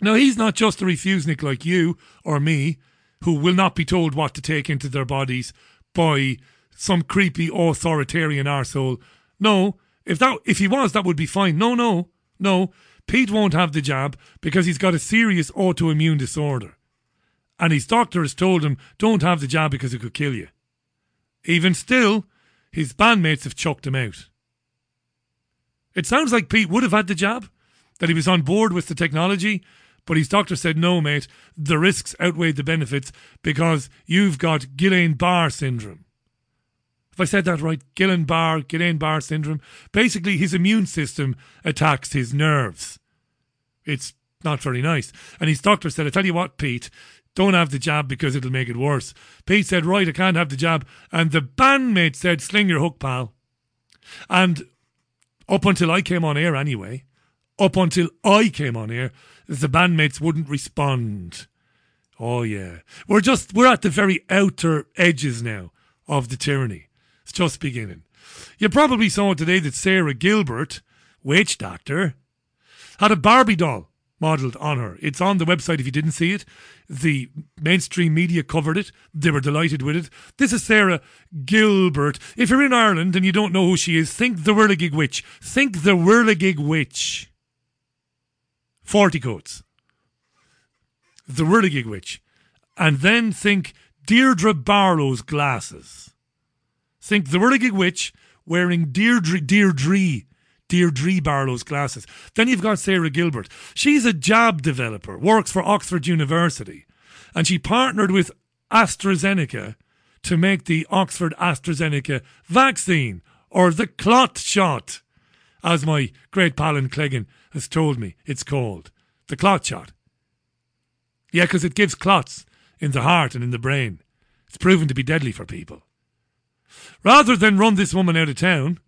Now, he's not just a refusenik like you or me, who will not be told what to take into their bodies by some creepy authoritarian arsehole. No, if that if he was, that would be fine. No, no, no. Pete won't have the jab because he's got a serious autoimmune disorder. And his doctor has told him, don't have the jab because it could kill you. Even still, his bandmates have chucked him out. It sounds like Pete would have had the jab, that he was on board with the technology, but his doctor said, no, mate, the risks outweigh the benefits because you've got Guillain Barr syndrome. If I said that right, Guillain Barr, Guillain Barr syndrome. Basically, his immune system attacks his nerves. It's not very nice. And his doctor said, I tell you what, Pete, don't have the job because it'll make it worse. Pete said, Right, I can't have the job. And the bandmate said, Sling your hook, pal. And up until I came on air anyway, up until I came on air, the bandmates wouldn't respond. Oh yeah. We're just we're at the very outer edges now of the tyranny. It's just beginning. You probably saw today that Sarah Gilbert, witch doctor, had a Barbie doll modelled on her. It's on the website if you didn't see it. The mainstream media covered it. They were delighted with it. This is Sarah Gilbert. If you're in Ireland and you don't know who she is, think the Whirligig Witch. Think the Whirligig Witch. 40 coats. The Whirligig Witch. And then think Deirdre Barlow's glasses. Think the Whirligig Witch wearing Deirdre, Deirdre Deirdre Barlow's glasses. Then you've got Sarah Gilbert. She's a jab developer, works for Oxford University, and she partnered with AstraZeneca to make the Oxford AstraZeneca vaccine or the clot shot, as my great pal in Cleggan has told me it's called. The clot shot. Yeah, because it gives clots in the heart and in the brain. It's proven to be deadly for people. Rather than run this woman out of town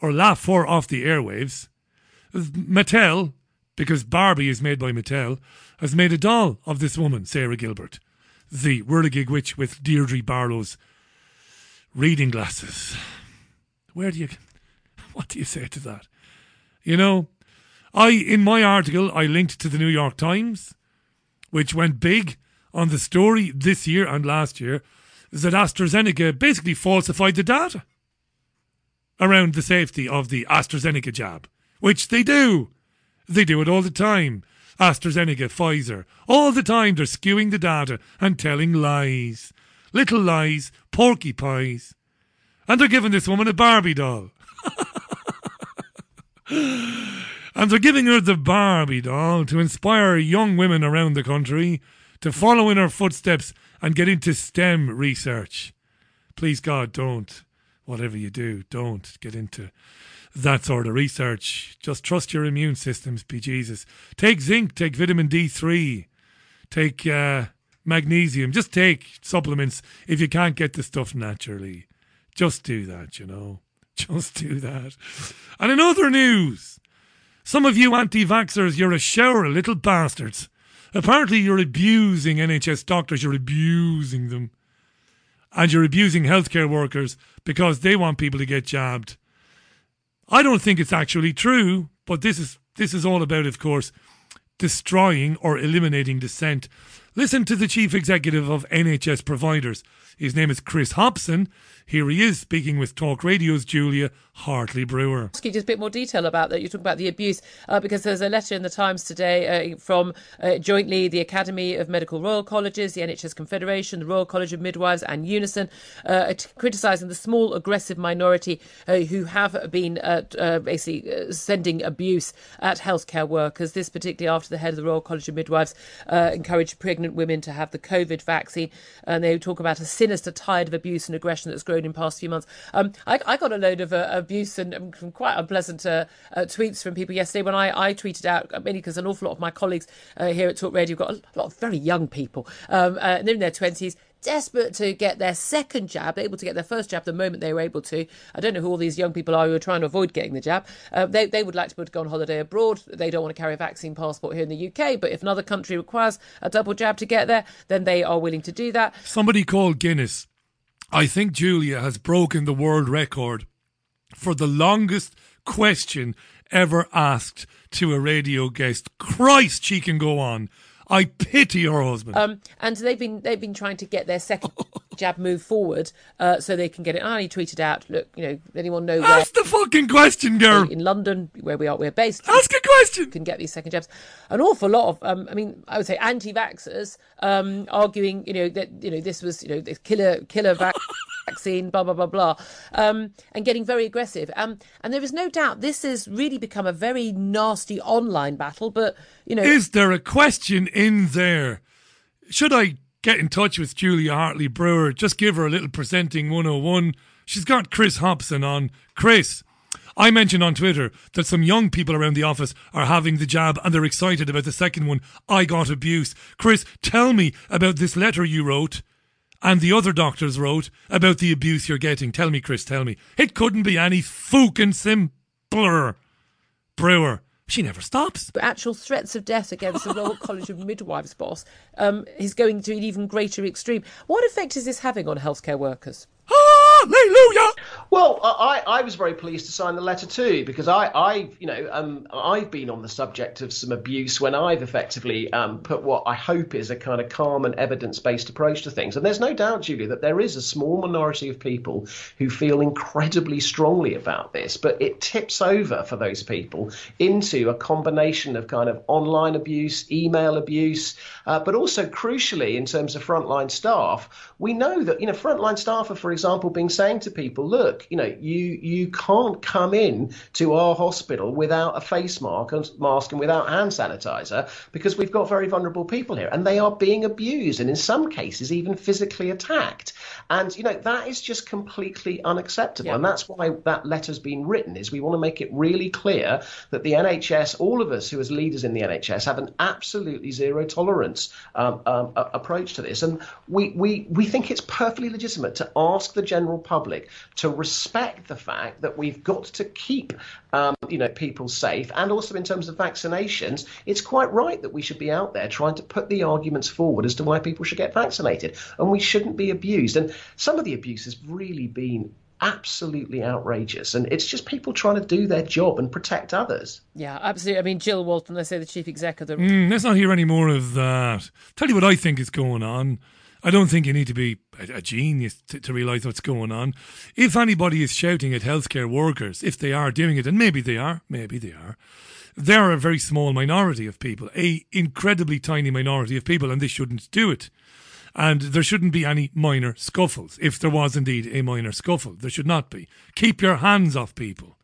or laugh her off the airwaves, Mattel, because Barbie is made by Mattel, has made a doll of this woman, Sarah Gilbert, the whirligig witch with Deirdre Barlow's reading glasses. Where do you, <laughs> what do you say to that? You know, I, in my article, I linked to the New York Times, which went big on the story this year and last year that AstraZeneca basically falsified the data around the safety of the AstraZeneca jab, which they do. They do it all the time. AstraZeneca, Pfizer, all the time they're skewing the data and telling lies. Little lies, porky pies. And they're giving this woman a Barbie doll. <laughs> and they're giving her the Barbie doll to inspire young women around the country to follow in her footsteps and get into STEM research. Please, God, don't. Whatever you do, don't get into that sort of research. Just trust your immune systems, be Jesus. Take zinc, take vitamin D3, take uh, magnesium. Just take supplements if you can't get the stuff naturally. Just do that, you know. <laughs> Just do that. And in other news, some of you anti vaxxers, you're a shower of little bastards. Apparently, you're abusing NHS doctors, you're abusing them. And you're abusing healthcare workers because they want people to get jabbed. I don't think it's actually true, but this is this is all about, of course, destroying or eliminating dissent. Listen to the chief executive of NHS providers. His name is Chris Hopson. Here he is speaking with Talk Radio's Julia Hartley Brewer. Ask you just a bit more detail about that. You talk about the abuse uh, because there's a letter in the Times today uh, from uh, jointly the Academy of Medical Royal Colleges, the NHS Confederation, the Royal College of Midwives, and Unison, uh, criticising the small aggressive minority uh, who have been uh, basically sending abuse at healthcare workers. This particularly after the head of the Royal College of Midwives encouraged pregnant women to have the COVID vaccine, and they talk about a sinister tide of abuse and aggression that's grown in past few months. Um, I, I, got a load of uh, abuse and um, quite unpleasant uh, uh, tweets from people yesterday when I, I tweeted out, mainly because an awful lot of my colleagues uh, here at Talk Radio have got a lot of very young people, um, uh, they're in their 20s, desperate to get their second jab, able to get their first jab the moment they were able to. I don't know who all these young people are who are trying to avoid getting the jab. Uh, they, they would like to be able to go on holiday abroad. They don't want to carry a vaccine passport here in the UK, but if another country requires a double jab to get there, then they are willing to do that. Somebody called Guinness I think Julia has broken the world record for the longest question ever asked to a radio guest. Christ, she can go on. I pity her husband. Um, and they've been they've been trying to get their second <laughs> jab move forward uh, so they can get it. And he tweeted out, "Look, you know, anyone know where?" Ask the fucking question, girl. In London, where we are, we're based. Ask a question. Can get these second jabs. An awful lot of, um, I mean, I would say anti-vaxxers um, arguing, you know, that you know this was, you know, this killer killer vac- <laughs> vaccine, blah blah blah blah, um, and getting very aggressive. Um, and there is no doubt this has really become a very nasty online battle. But you know, is there a question in there? Should I get in touch with Julia Hartley Brewer? Just give her a little presenting 101. She's got Chris Hopson on. Chris. I mentioned on Twitter that some young people around the office are having the jab and they're excited about the second one. I got abuse. Chris, tell me about this letter you wrote and the other doctors wrote about the abuse you're getting. Tell me, Chris, tell me. It couldn't be any fucking simpler. Brewer. She never stops. But actual threats of death against the Royal <laughs> College of Midwives boss um, is going to an even greater extreme. What effect is this having on healthcare workers? Hallelujah! Well, I, I was very pleased to sign the letter too because I, I you know, um, I've been on the subject of some abuse when I've effectively um, put what I hope is a kind of calm and evidence-based approach to things. And there's no doubt, Julie, that there is a small minority of people who feel incredibly strongly about this, but it tips over for those people into a combination of kind of online abuse, email abuse, uh, but also crucially in terms of frontline staff, we know that you know frontline staff are, for example, being saying to people, look, you know, you you can't come in to our hospital without a face mask and mask and without hand sanitizer because we've got very vulnerable people here, and they are being abused and in some cases even physically attacked. And you know that is just completely unacceptable, yeah. and that's why that letter's been written. Is we want to make it really clear that the NHS, all of us who as leaders in the NHS, have an absolutely zero tolerance um, um, approach to this, and we, we we think it's perfectly legitimate to ask the general public to respect the fact that we've got to keep um, you know people safe, and also in terms of vaccinations, it's quite right that we should be out there trying to put the arguments forward as to why people should get vaccinated, and we shouldn't be abused. And some of the abuse has really been absolutely outrageous. And it's just people trying to do their job and protect others. Yeah, absolutely. I mean, Gill Walton, let's say the chief executive. Mm, let's not hear any more of that. Tell you what I think is going on. I don't think you need to be a, a genius to, to realise what's going on. If anybody is shouting at healthcare workers, if they are doing it, and maybe they are, maybe they are, they're a very small minority of people, a incredibly tiny minority of people, and they shouldn't do it and there shouldn't be any minor scuffles. If there was indeed a minor scuffle, there should not be. Keep your hands off people.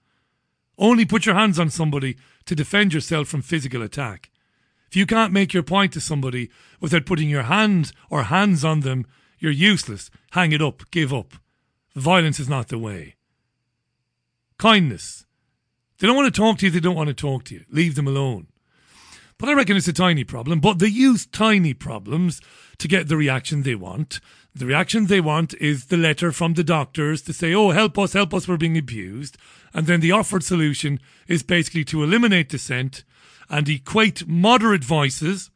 Only put your hands on somebody to defend yourself from physical attack. If you can't make your point to somebody without putting your hand or hands on them, you're useless. Hang it up. Give up. Violence is not the way. Kindness. They don't want to talk to you, they don't want to talk to you. Leave them alone. But I reckon it's a tiny problem. But they use tiny problems to get the reaction they want. The reaction they want is the letter from the doctors to say, oh, help us, help us, we're being abused. And then the offered solution is basically to eliminate dissent and equate moderate voices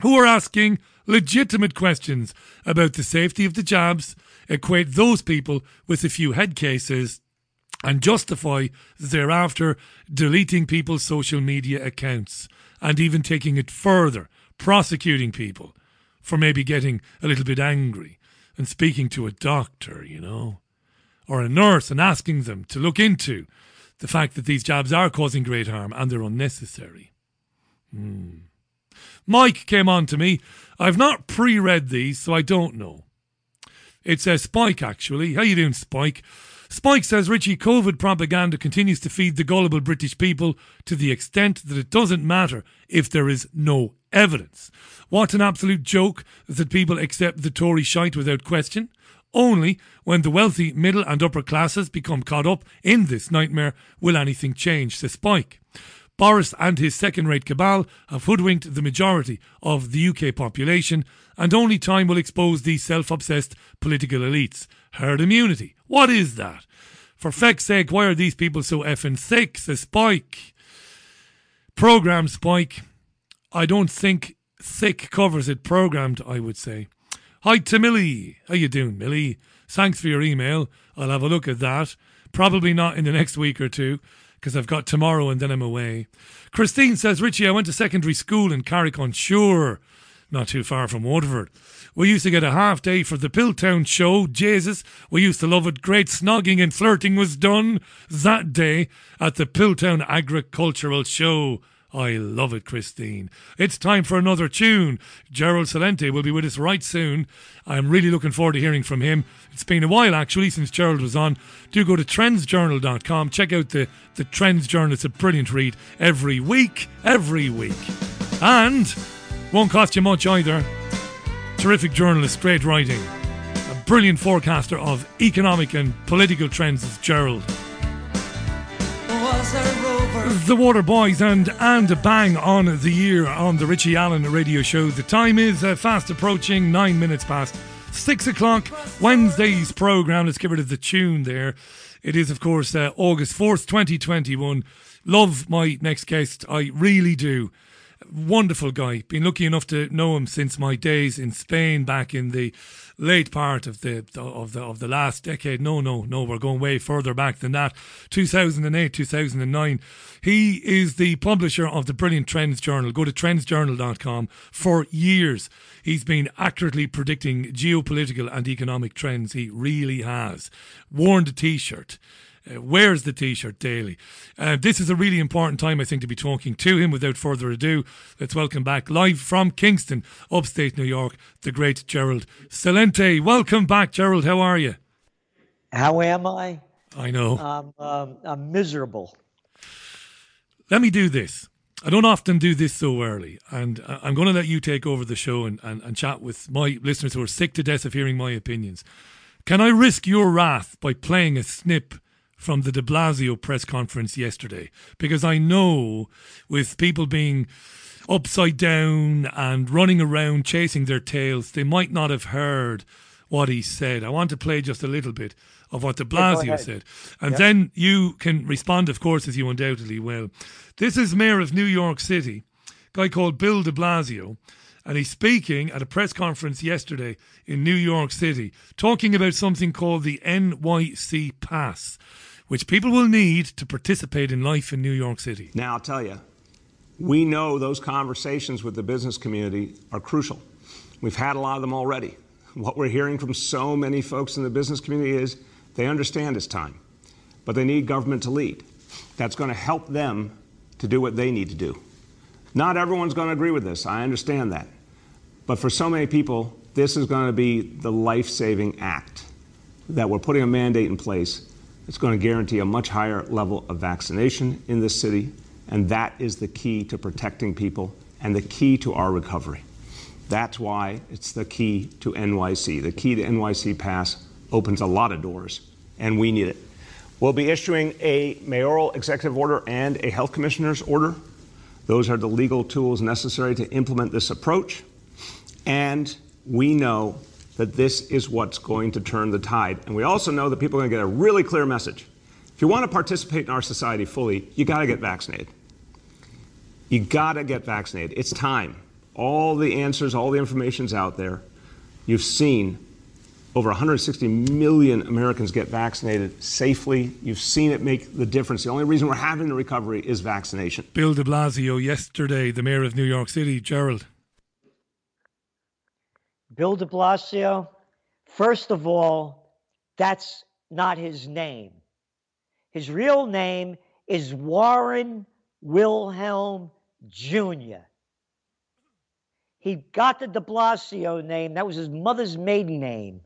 who are asking legitimate questions about the safety of the jabs, equate those people with a few head cases and justify thereafter deleting people's social media accounts and even taking it further, prosecuting people for maybe getting a little bit angry and speaking to a doctor, you know, or a nurse and asking them to look into the fact that these jabs are causing great harm and they're unnecessary. Hmm. Mike came on to me. I've not pre-read these, so I don't know. It's a Spike, actually. How you doing, Spike? Spike says Richie COVID propaganda continues to feed the gullible British people to the extent that it doesn't matter if there is no evidence. What an absolute joke that people accept the Tory shite without question. Only when the wealthy middle and upper classes become caught up in this nightmare will anything change, says Spike. Boris and his second rate cabal have hoodwinked the majority of the UK population, and only time will expose these self obsessed political elites. Herd immunity. What is that? For feck's sake, why are these people so effing sick? says Spike. Program Spike. I don't think thick covers it. Programmed, I would say. Hi to Millie. How you doing, Millie? Thanks for your email. I'll have a look at that. Probably not in the next week or two because I've got tomorrow and then I'm away. Christine says, Richie, I went to secondary school in Carrick-on-Suir, not too far from Waterford. We used to get a half day for the Piltown show. Jesus, we used to love it. Great snogging and flirting was done that day at the Piltown Agricultural Show. I love it, Christine. It's time for another tune. Gerald Celente will be with us right soon. I'm really looking forward to hearing from him. It's been a while, actually, since Gerald was on. Do go to trendsjournal.com. Check out the, the Trends Journal. It's a brilliant read every week, every week. And won't cost you much either. Terrific journalist, great writing. A brilliant forecaster of economic and political trends is Gerald. The Waterboys and and a bang on the ear on the Richie Allen radio show. The time is uh, fast approaching, nine minutes past six o'clock. Wednesday's program. Let's rid of the tune there. It is, of course, uh, August fourth, twenty twenty one. Love my next guest. I really do. Wonderful guy. Been lucky enough to know him since my days in Spain back in the late part of the of the of the last decade. No, no, no, we're going way further back than that. 2008, 2009. He is the publisher of the brilliant Trends Journal. Go to trendsjournal.com. For years, he's been accurately predicting geopolitical and economic trends. He really has. Worn the t-shirt uh, wears the t-shirt daily. Uh, this is a really important time, I think, to be talking to him. Without further ado, let's welcome back live from Kingston, upstate New York, the great Gerald Celente. Welcome back, Gerald. How are you? How am I? I know. Um, um, I'm miserable. Let me do this. I don't often do this so early, and I'm going to let you take over the show and, and, and chat with my listeners who are sick to death of hearing my opinions. Can I risk your wrath by playing a snip from the de Blasio press conference yesterday? Because I know with people being upside down and running around chasing their tails, they might not have heard what he said. I want to play just a little bit of what de Blasio ahead. said. And Yeah. then you can respond, of course, as you undoubtedly will. This is Mayor of New York City, a guy called Bill de Blasio, and he's speaking at a press conference yesterday in New York City, talking about something called the NYC Pass, which people will need to participate in life in New York City. Now, I'll tell you, we know those conversations with the business community are crucial. We've had a lot of them already. What we're hearing from so many folks in the business community is they understand it's time, but they need government to lead. That's going to help them to do what they need to do. Not everyone's going to agree with this. I understand that. But for so many people, this is going to be the life saving act that we're putting a mandate in place. It's going to guarantee a much higher level of vaccination in this city, and that is the key to protecting people and the key to our recovery. That's why it's the key to NYC. The key to NYC Pass opens a lot of doors, and we need it. We'll be issuing a mayoral executive order and a health commissioner's order. Those are the legal tools necessary to implement this approach. And we know that this is what's going to turn the tide. And we also know that people are going to get a really clear message. If you want to participate in our society fully, you got to get vaccinated. You got to get vaccinated. It's time. All the answers, all the information's out there. You've seen over 160 million Americans get vaccinated safely. You've seen it make the difference. The only reason we're having the recovery is vaccination. Bill de Blasio yesterday, the mayor of New York City, Gerald. Bill de Blasio, first of all, that's not his name. His real name is Warren Wilhelm Jr. He got the de Blasio name, that was his mother's maiden name.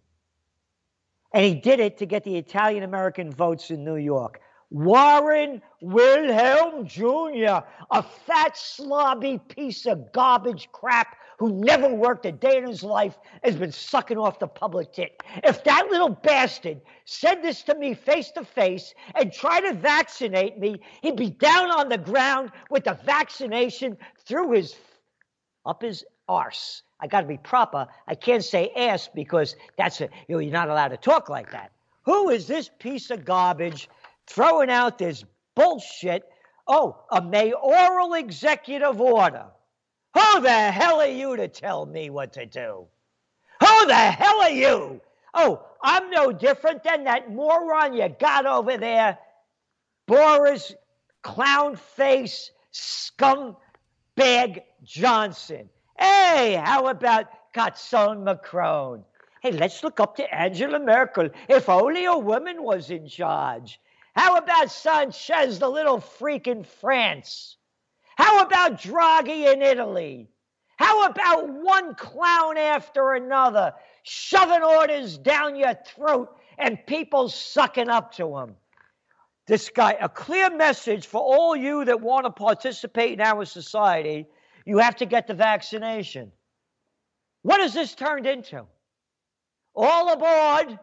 And he did it to get the Italian American votes in New York. Warren Wilhelm Jr., a fat, slobby piece of garbage crap who never worked a day in his life, has been sucking off the public tit. If that little bastard said this to me face to face and tried to vaccinate me, he'd be down on the ground with the vaccination through his up his arse. I got to be proper. I can't say ass because that's a you know, you're not allowed to talk like that. Who is this piece of garbage throwing out this bullshit? Oh, a mayoral executive order. Who the hell are you to tell me what to do? Who the hell are you? Oh, I'm no different than that moron you got over there, Boris clown face scumbag Johnson. Hey, how about Catson Macron? Hey, let's look up to Angela Merkel. If only a woman was in charge. How about Sanchez, the little freak in France? How about Draghi in Italy? How about one clown after another shoving orders down your throat and people sucking up to them? This guy, a clear message for all you that want to participate in our society you have to get the vaccination. What has this turned into? All aboard,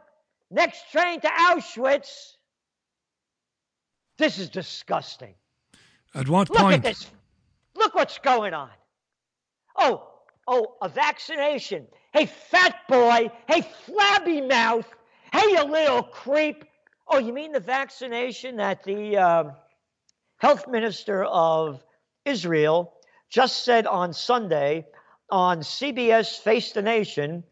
next train to Auschwitz. This is disgusting. At what Look point? at this. Look what's going on. Oh, oh, a vaccination. Hey, fat boy. Hey, flabby mouth. Hey, you little creep. Oh, you mean the vaccination that the um, health minister of Israel just said on Sunday on CBS Face the Nation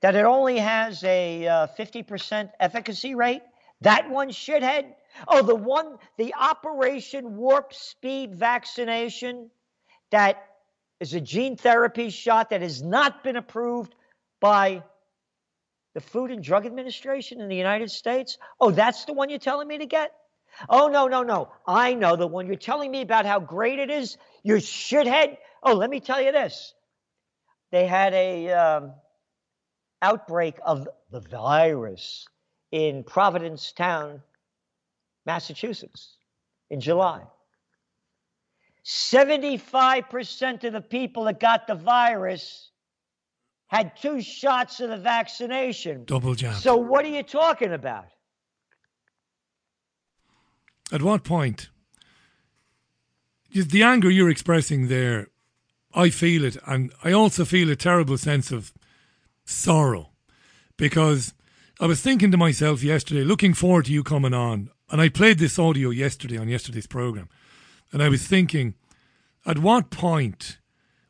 that it only has a uh, 50% efficacy rate? That one shithead? Oh, the one, the Operation Warp Speed vaccination that is a gene therapy shot that has not been approved by the Food and Drug Administration in the United States? Oh, that's the one you're telling me to get? Oh, no, no, no. I know the one you're telling me about how great it is. You shithead. Oh, let me tell you this. They had a um, outbreak of the virus in Provincetown, Massachusetts, in July. 75% of the people that got the virus had two shots of the vaccination. Double jab. So, what are you talking about? At what point? The anger you're expressing there, I feel it. And I also feel a terrible sense of sorrow because I was thinking to myself yesterday, looking forward to you coming on. And I played this audio yesterday on yesterday's program. And I was thinking, at what point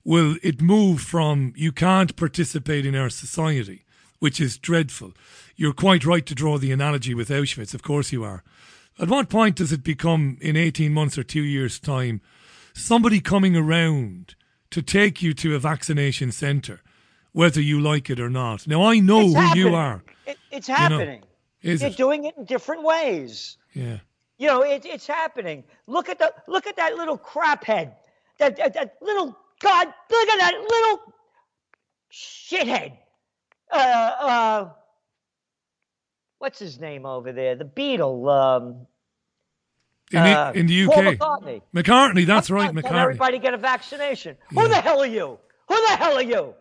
will it move from you can't participate in our society, which is dreadful? You're quite right to draw the analogy with Auschwitz, of course you are. At what point does it become, in 18 months or two years' time, somebody coming around to take you to a vaccination centre, whether you like it or not? Now, I know It's who happening. you are. It, it's You know, happening. is They're it? doing it in different ways. Yeah. You know, it, it's happening. Look at the look at that little craphead. That, that that little god. Look at that little shithead. Uh uh. What's his name over there? The Beatle. Um, In, uh, the, in the Paul UK. McCartney. McCartney, that's right, McCartney. everybody get a vaccination. Who the hell are you? Who the hell are you?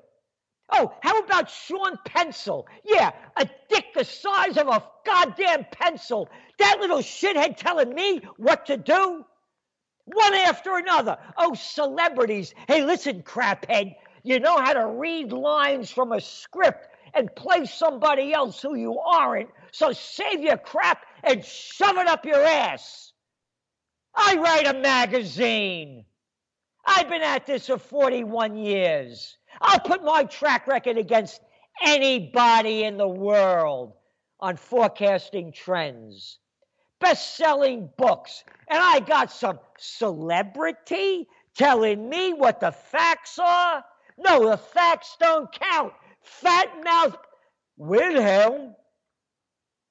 Oh, how about Sean Pencil? Yeah, a dick the size of a goddamn pencil. That little shithead telling me what to do? One after another. Oh, celebrities. Hey, listen, craphead. You know how to read lines from a script and play somebody else who you aren't. So save your crap and shove it up your ass. I write a magazine. I've been at this for 41 years. I'll put my track record against anybody in the world on forecasting trends. Best selling books. And I got some celebrity telling me what the facts are. No, the facts don't count. Fat mouth Wilhelm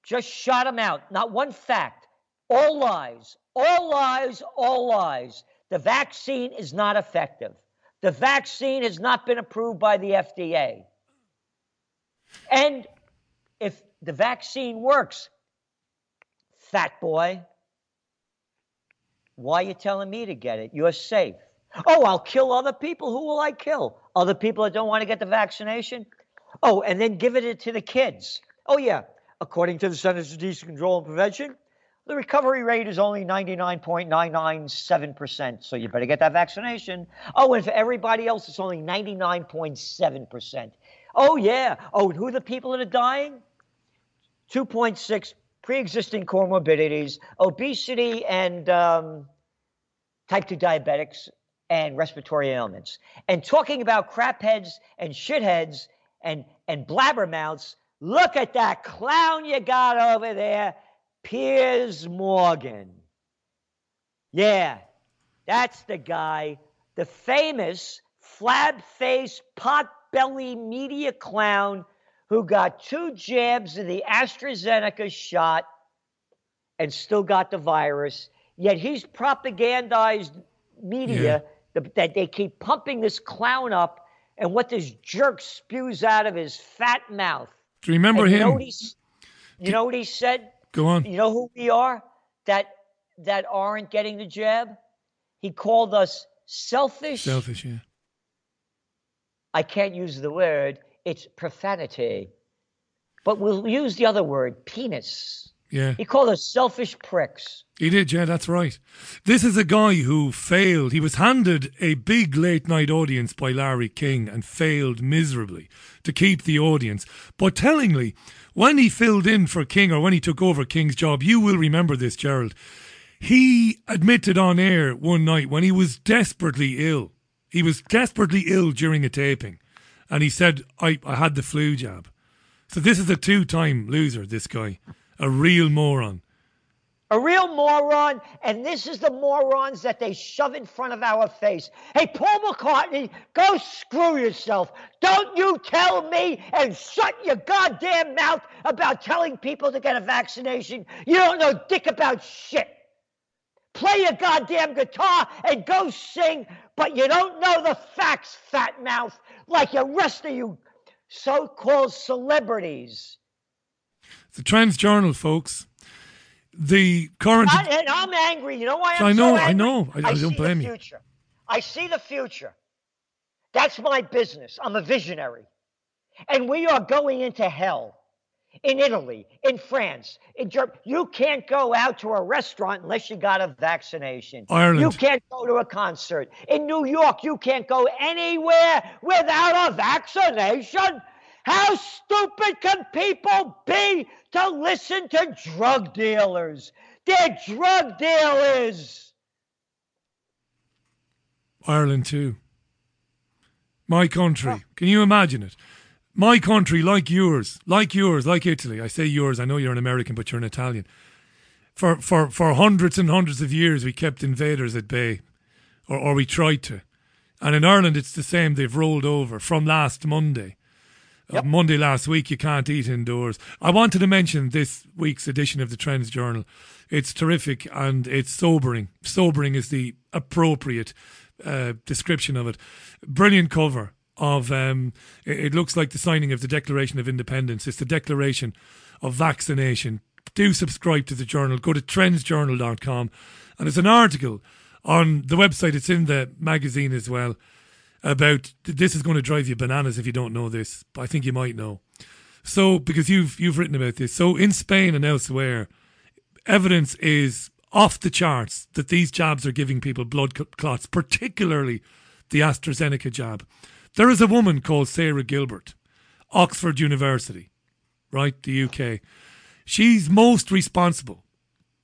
just shot him out. Not one fact. All lies. All lies. All lies. The vaccine is not effective. The vaccine has not been approved by the FDA. And if the vaccine works, fat boy, why are you telling me to get it? You're safe. Oh, I'll kill other people. Who will I kill? Other people that don't want to get the vaccination? Oh, and then give it to the kids. Oh, yeah. According to the Centers for Disease Control and Prevention, the recovery rate is only 99.997%. So you better get that vaccination. Oh, and for everybody else, it's only 99.7%. Oh, yeah. Oh, who are the people that are dying? 2.6 pre existing comorbidities, obesity, and um, type 2 diabetics and respiratory ailments. And talking about crapheads and shitheads and, and blabbermouths, look at that clown you got over there, Piers Morgan. Yeah, that's the guy, the famous flab faced, pot belly media clown who got two jabs of the AstraZeneca shot and still got the virus. Yet he's propagandized media that, that they keep pumping this clown up and what this jerk spews out of his fat mouth. Do you remember And You know him? what, he's, you know what he said? Go on. You know who we are that that aren't getting the jab? He called us selfish. Selfish, yeah. I can't use the word, it's profanity. But we'll use the other word, penis. Yeah. He called us selfish pricks. He did, yeah, that's right. This is a guy who failed. He was handed a big late night audience by Larry King and failed miserably to keep the audience. But tellingly, when he filled in for King or when he took over King's job, you will remember this, Gerald. He admitted on air one night when he was desperately ill. He was desperately ill during a taping. And he said, I, I had the flu jab. So this is a two time loser, this guy. A real moron. A real moron, and this is the morons that they shove in front of our face. Hey, Paul McCartney, go screw yourself. Don't you tell me and shut your goddamn mouth about telling people to get a vaccination. You don't know dick about shit. Play your goddamn guitar and go sing, but you don't know the facts, fat mouth, like the rest of you so called celebrities. The Trends Journal, folks. The current. I, and I'm angry. You know why I'm I know, so I know. I- I don't see blame the you. future. I see the future. That's my business. I'm a visionary. And we are going into hell in Italy, in France, in Germany. You can't go out to a restaurant unless you got a vaccination. Ireland. You can't go to a concert. In New York, you can't go anywhere without a vaccination. How stupid can people be to listen to drug dealers? They're drug dealers. Ireland too. My country. Can you imagine it? My country, like yours, like yours, like Italy. I say yours. I know you're an American, but you're an Italian. For for for hundreds and hundreds of years, we kept invaders at bay, or or we tried to. And in Ireland, it's the same. They've rolled over from last Monday. Uh, Monday last week, you can't eat indoors. I wanted to mention this week's edition of the Trends Journal. It's terrific and it's sobering. Sobering is the appropriate uh, description of it. Brilliant cover of. Um, it, it looks like the signing of the Declaration of Independence. It's the Declaration of Vaccination. Do subscribe to the journal. Go to trendsjournal.com, and it's an article on the website. It's in the magazine as well about this is going to drive you bananas if you don't know this. But I think you might know. So because you've you've written about this. So in Spain and elsewhere, evidence is off the charts that these jabs are giving people blood cl- clots, particularly the AstraZeneca jab. There is a woman called Sarah Gilbert, Oxford University, right, the UK. She's most responsible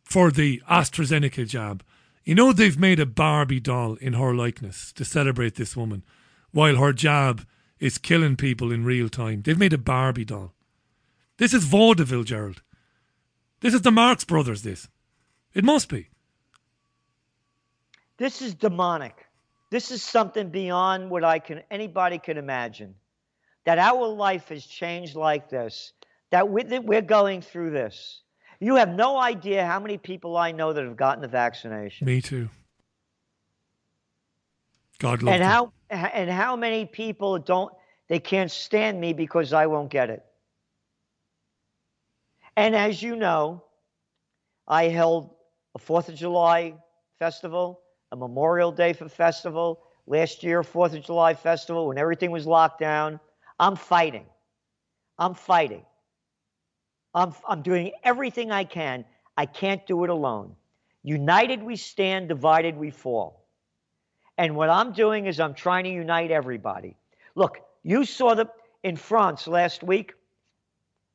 for the AstraZeneca jab. You know they've made a Barbie doll in her likeness to celebrate this woman, while her jab is killing people in real time. They've made a Barbie doll. This is vaudeville, Gerald. This is the Marx Brothers. This, it must be. This is demonic. This is something beyond what I can anybody can imagine. That our life has changed like this. That we're going through this. You have no idea how many people I know that have gotten the vaccination. Me too. God love and them. how and how many people don't they can't stand me because I won't get it. And as you know, I held a Fourth of July festival, a Memorial Day for festival, last year Fourth of July festival when everything was locked down. I'm fighting. I'm fighting. I'm I'm doing everything I can. I can't do it alone. United we stand, divided we fall. And what I'm doing is I'm trying to unite everybody. Look, you saw the in France last week.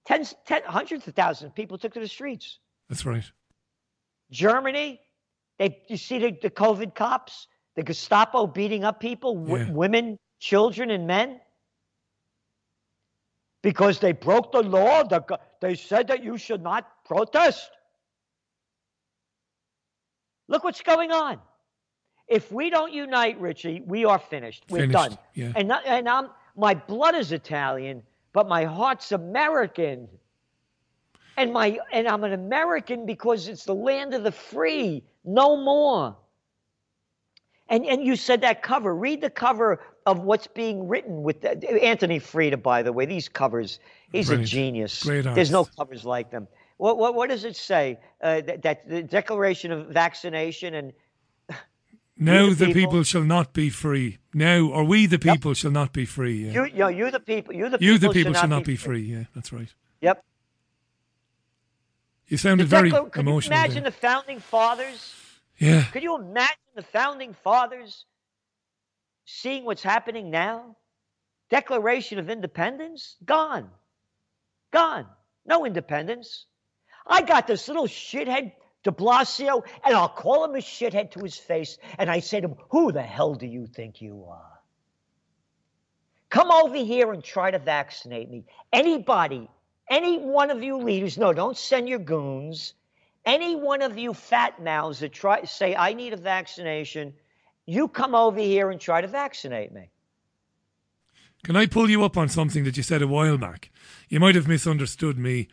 Tens, ten, hundreds of thousands of people took to the streets. That's right. Germany, they you see the, the COVID cops, the Gestapo beating up people, w- Yeah. women, children, and men, because they broke the law. The, they said that you should not protest. Look what's going on. If we don't unite, Richie, we are finished. We're Finished, done. yeah. And not- and I'm my blood is Italian, but my heart's American. And my and I'm an American because it's the land of the free, no more. And and you said that cover. Read the cover of what's being written with Anthony Freda, by the way. These covers, he's Brilliant. a genius. Great There's no covers like them. What what what does it say? Uh, that, that the Declaration of Vaccination and <laughs> Now the the people, people- shall not be free. Now, or we the people shall not be free. Yeah. you, you know, you the people, you the You people, the people shall not be free. Yeah, that's right. Yep. You sounded very Decla- could you imagine there. the founding fathers? Yeah. Could you imagine the founding fathers seeing what's happening now? Declaration of Independence? Gone. Gone. No independence. I got this little shithead de Blasio, and I'll call him a shithead to his face, and I say to him, Who the hell do you think you are? Come over here and try to vaccinate me. Anybody, any one of you leaders, no, don't send your goons. Any one of you fat mouths that try say I need a vaccination, you come over here and try to vaccinate me. Can I pull you up on something that you said a while back? You might have misunderstood me.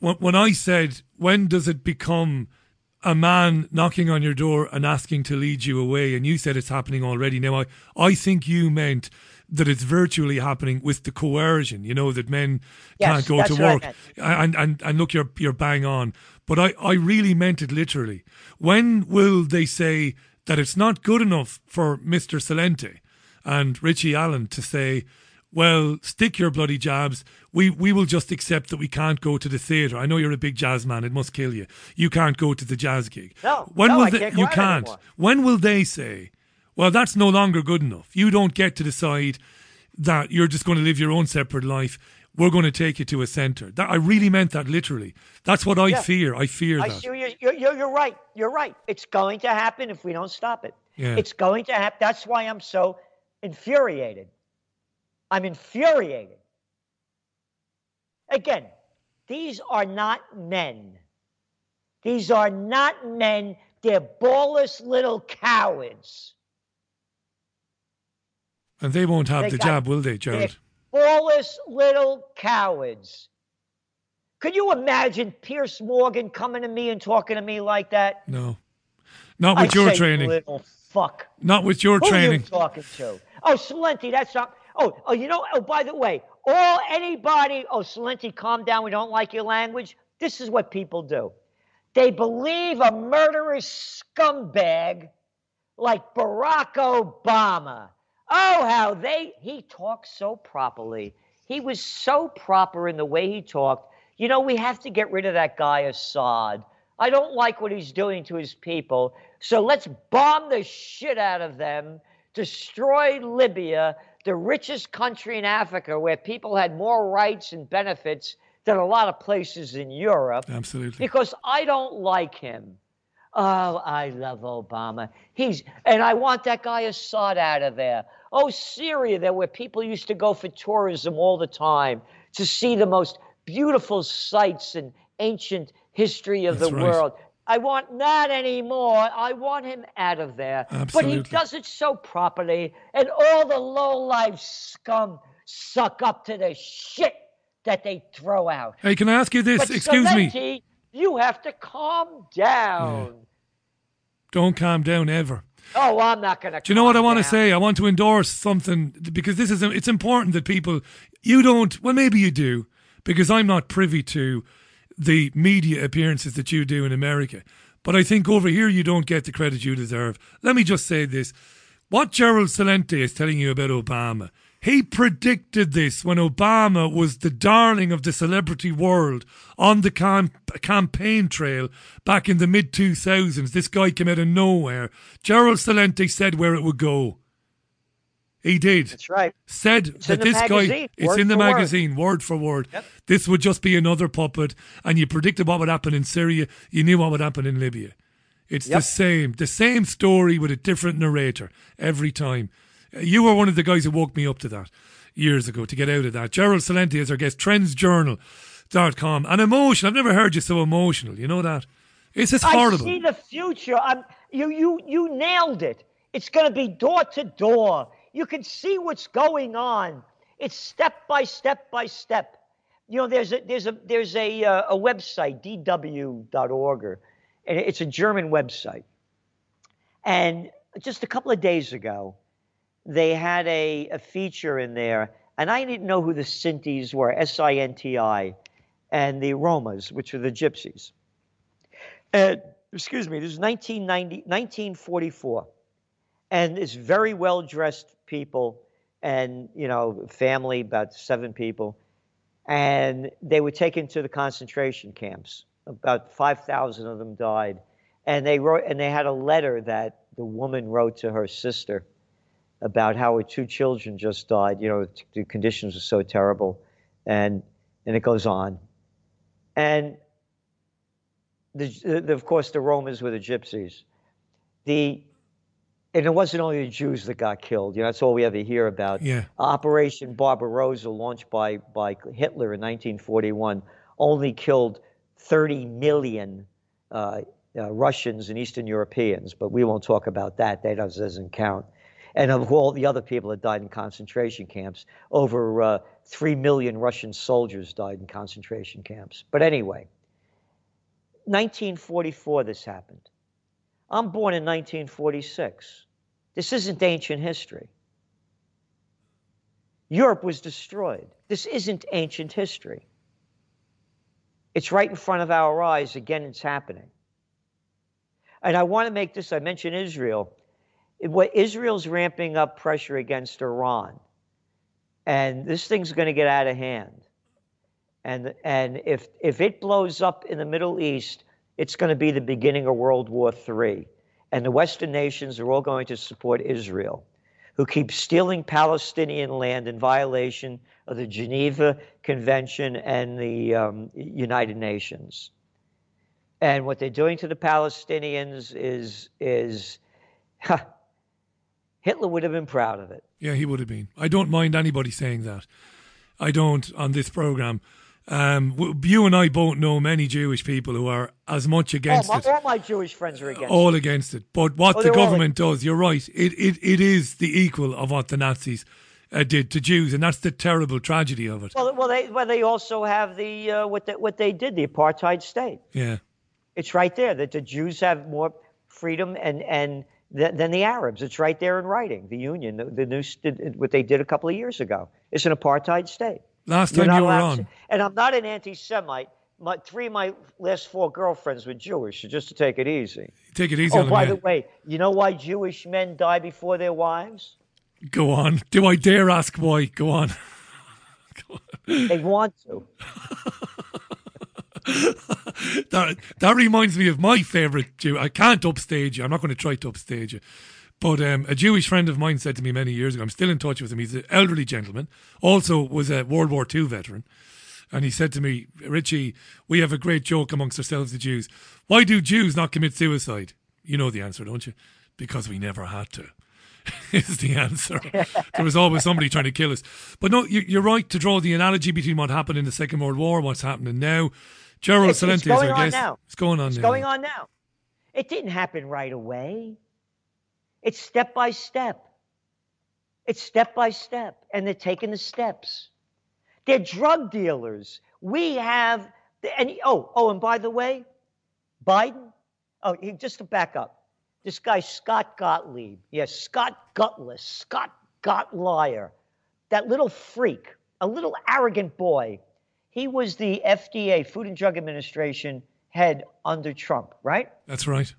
When when I said, when does it become a man knocking on your door and asking to lead you away, and you said it's happening already. Now, I, I think you meant that it's virtually happening with the coercion, you know, that men Yes, can't go to work. And, and, and look, you're, you're bang on. But I, I really meant it literally. When will they say that it's not good enough for Mr. Celente and Richie Allen to say, well, stick your bloody jabs. We we will just accept that we can't go to the theatre. I know you're a big jazz man. It must kill you. You can't go to the jazz gig. No, When no, will I they, can't you can't. anymore. When will they say, well, that's no longer good enough. You don't get to decide that you're just going to live your own separate life. We're going to take you to a centre. That I really meant that literally. That's what I Yeah. fear. I fear I that. see you're, you're, you're, right. You're right. It's going to happen if we don't stop it. Yeah. It's going to happen. That's why I'm so infuriated. I'm infuriated. Again, these are not men. These are not men. They're ballless little cowards. And they won't have They the got- jab, will they, Gerald? Ballless little cowards. Could you imagine Piers Morgan coming to me and talking to me like that? No. Not with your say, training. Little fuck. Not with your Who training. you talking to? Oh, Celente, that's not. Oh, oh, you know. Oh, by the way, all anybody. Oh, Celente, calm down. We don't like your language. This is what people do. They believe a murderous scumbag like Barack Obama. Oh, how they he talks so properly. He was so proper in the way he talked. You know, we have to get rid of that guy Assad. I don't like what he's doing to his people. So let's bomb the shit out of them, destroy Libya, the richest country in Africa where people had more rights and benefits than a lot of places in Europe. Absolutely. Because I don't like him. Oh, I love Obama. He's and I want that guy Assad out of there. Oh, Syria, there where people used to go for tourism all the time to see the most beautiful sights and ancient history of That's the right. world. I want that anymore. I want him out of there. Absolutely. But he does it so properly, and all the low-life scum suck up to the shit that they throw out. Hey, can I ask you this? But Excuse me. You have to calm down. Don't calm down ever. Oh, I'm not going to. Do you know what I want to say? I want to endorse something because this is it's important that people you don't well maybe you do because I'm not privy to the media appearances that you do in America. But I think over here you don't get the credit you deserve. Let me just say this. What Gerald Celente is telling you about Obama, he predicted this when Obama was the darling of the celebrity world on the cam- campaign trail back in the mid 2000s. This guy came out of nowhere. Gerald Celente said where it would go. He did. That's right. Said It's that this guy, magazine, it's in the for word. magazine, word for word. This would just be another puppet, and you predicted what would happen in Syria. You knew what would happen in Libya. It's the same, the same story with a different narrator every time. You were one of the guys who woke me up to that years ago to get out of that. Gerald Celente is our guest, trendsjournal.com. And emotion, I've never heard you so emotional. You know that? It's just horrible. I see the future. I'm, you, you, you nailed it. It's going to be door to door. You can see what's going on. It's step by step by step. You know, there's a there's a there's a uh, a website dw.org, or- and it's a German website. And just a couple of days ago, they had a, a feature in there, and I didn't know who the Sintis were, S-I-N-T-I, and the Romas, which are the Gypsies. And excuse me, this is 1990, 1944, and it's very well dressed people, and you know, family about seven people, and they were taken to the concentration camps. About 5,000 of them died, and they wrote, and they had a letter that the woman wrote to her sister about how her two children just died. You know, the conditions were so terrible, and and it goes on, and the, the, of course, the Romans were the gypsies. The and it wasn't only the Jews that got killed. You know, that's all we ever hear about. Yeah. Operation Barbarossa, launched by by Hitler in 1941, only killed 30 million uh, uh, Russians and Eastern Europeans. But we won't talk about that. That doesn't count. And of all the other people that died in concentration camps, over uh, 3 million Russian soldiers died in concentration camps. But anyway, 1944, this happened. I'm born in 1946. This isn't ancient history. Europe was destroyed. This isn't ancient history. It's right in front of our eyes. Again, it's happening. And I want to make this, I mentioned Israel. What Israel's ramping up pressure against Iran. And this thing's going to get out of hand. And, and if, if it blows up in the Middle East, it's going to be the beginning of World War III. And the Western nations are all going to support Israel, who keeps stealing Palestinian land in violation of the Geneva Convention and the um, United Nations. And what they're doing to the Palestinians is, is <laughs> huh, Hitler would have been proud of it. Yeah, he would have been. I don't mind anybody saying that. I don't on this program. Um, you and I both know many Jewish people who are as much against all my, it. All my Jewish friends are against all it. against it. But what Oh, the government does, you're right. It, it it is the equal of what the Nazis uh, did to Jews, and that's the terrible tragedy of it. Well, well, they well they also have the uh, what they, what they did, the apartheid state. Yeah, It's right there that the Jews have more freedom and and th- than the Arabs. It's right there in writing. The Union, the, the new what they did a couple of years ago. It's an apartheid state. Last You're time you were on. to- and I'm not an anti-Semite. My three of my last four girlfriends were Jewish, so just to take it easy. take it easy oh, on by the way, you know why Jewish men die before their wives? Go on. Do I dare ask why? Go on. <laughs> They want to. <laughs> <laughs> that that reminds me of my favourite Jew. I can't upstage you. I'm not going to try to upstage you. But um, a Jewish friend of mine said to me many years ago, I'm still in touch with him. He's an elderly gentleman, also was a World War II veteran. And he said to me, Richie, we have a great joke amongst ourselves, the Jews. Why do Jews not commit suicide? You know the answer, don't you? Because we never had to. <laughs> is the answer. <laughs> there was always somebody trying to kill us. But no, you, you're right to draw the analogy between what happened in the Second World War, what's happening now. Gerald It's- it's Celente is going on now. It's going on It's now. going on now. It didn't happen right away. It's step by step. It's step by step, and they're taking the steps. They're drug dealers. We have, and oh, oh, and by the way, Biden. Oh, he, just to back up, this guy Scott Gottlieb. Yes, Scott Gutless, Scott Gottliar, that little freak, a little arrogant boy. He was the FDA, Food and Drug Administration head under Trump, right? That's right.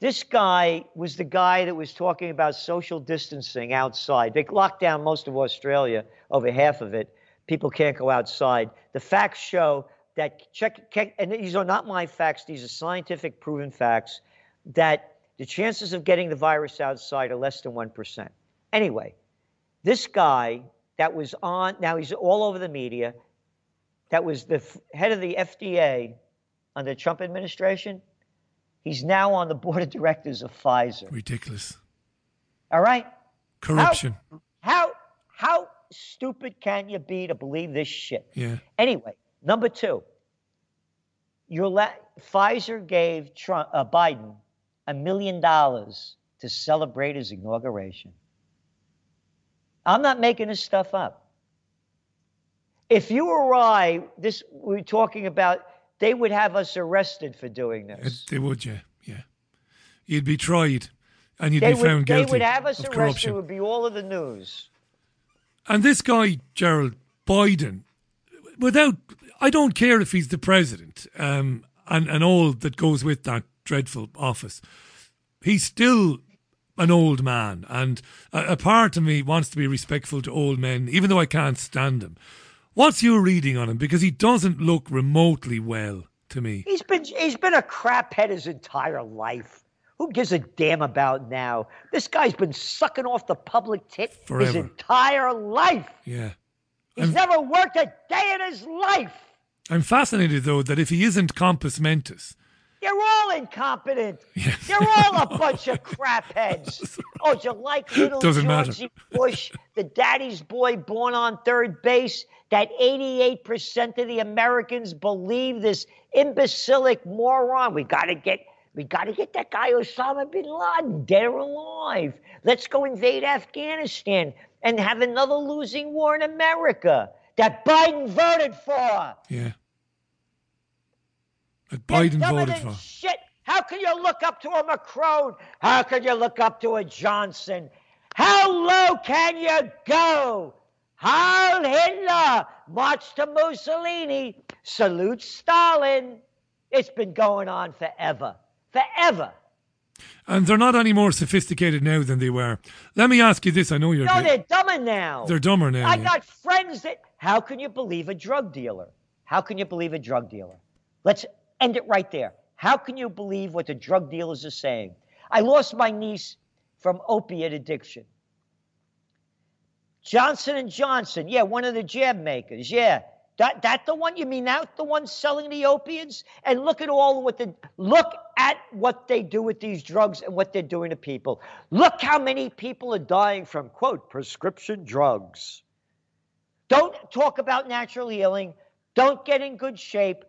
This guy was the guy that was talking about social distancing outside. They locked down most of Australia, over half of it. People can't go outside. The facts show that check, check and these are not my facts, these are scientific proven facts that the chances of getting the virus outside are less than 1%. Anyway, this guy that was on, now he's all over the media, that was the f- head of the FDA under the Trump administration. He's now on the board of directors of Pfizer. Ridiculous. All right? Corruption. How how stupid can you be to believe this shit? Yeah. Anyway, number two, your la- Pfizer gave Trump, uh, Biden a million dollars to celebrate his inauguration. I'm not making this stuff up. If you or I, this we're talking about, they would have us arrested for doing this. They would, yeah. Yeah. You'd be tried and you'd they be would, found guilty. they would have us arrested. corruption. It would be all of the news. And this guy, Gerald Biden, without, I don't care if he's the president um, and, and all that goes with that dreadful office. He's still an old man. And a, a part of me wants to be respectful to old men, even though I can't stand him. What's your reading on him? Because he doesn't look remotely well to me. He's been he's been a craphead his entire life. Who gives a damn about now? This guy's been sucking off the public tit his entire life. Yeah. He's never worked a day in his life. I'm fascinated, though, that if he isn't compos mentis, You're all incompetent. Yes. You're all a <laughs> bunch of crapheads. Oh, you like little Doesn't matter. Bush, the daddy's boy born on third base? That 88% of the Americans believe this imbecilic moron. We gotta get we gotta get that guy Osama bin Laden dead or alive. Let's go invade Afghanistan and have another losing war in America that Biden voted for. yeah. That Biden voted for. Shit. How can you look up to a Macron? How can you look up to a Johnson? How low can you go? Heil Hitler, march to Mussolini, salute Stalin. It's been going on forever. Forever. And they're not any more sophisticated now than they were. Let me ask you this. I know you're. No, they're dumber now. They're dumber now, I yeah. got friends that. How can you believe a drug dealer? How can you believe a drug dealer? Let's end it right there. How can you believe what the drug dealers are saying? I lost my niece from opiate addiction. Johnson and Johnson, yeah, one of the jab makers, yeah. That that the one you mean that the one selling the opiates? And look at all what the look at what they do with these drugs and what they're doing to people. Look how many people are dying from quote prescription drugs. Don't talk about natural healing. Don't get in good shape.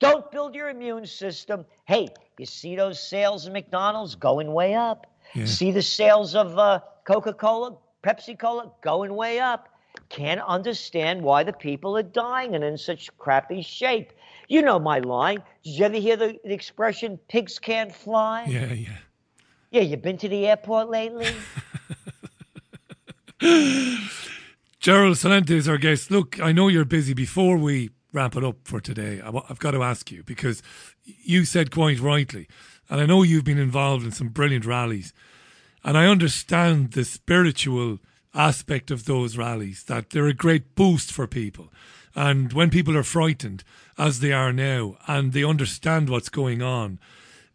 Don't build your immune system. Hey, you see those sales of McDonald's going way up. Yeah. See the sales of uh, Coca Cola, Pepsi Cola going way up. Can't understand why the people are dying and in such crappy shape. You know my line. Did you ever hear the, the expression pigs can't fly? Yeah, yeah. Yeah, you've been to the airport lately? <laughs> Gerald Celente is our guest. Look, I know you're busy. Before we wrap it up for today, I, have got to ask you because you said quite rightly, and I know you've been involved in some brilliant rallies, and I understand the spiritual aspect of those rallies, that they're a great boost for people. And when people are frightened, as they are now, and they understand what's going on,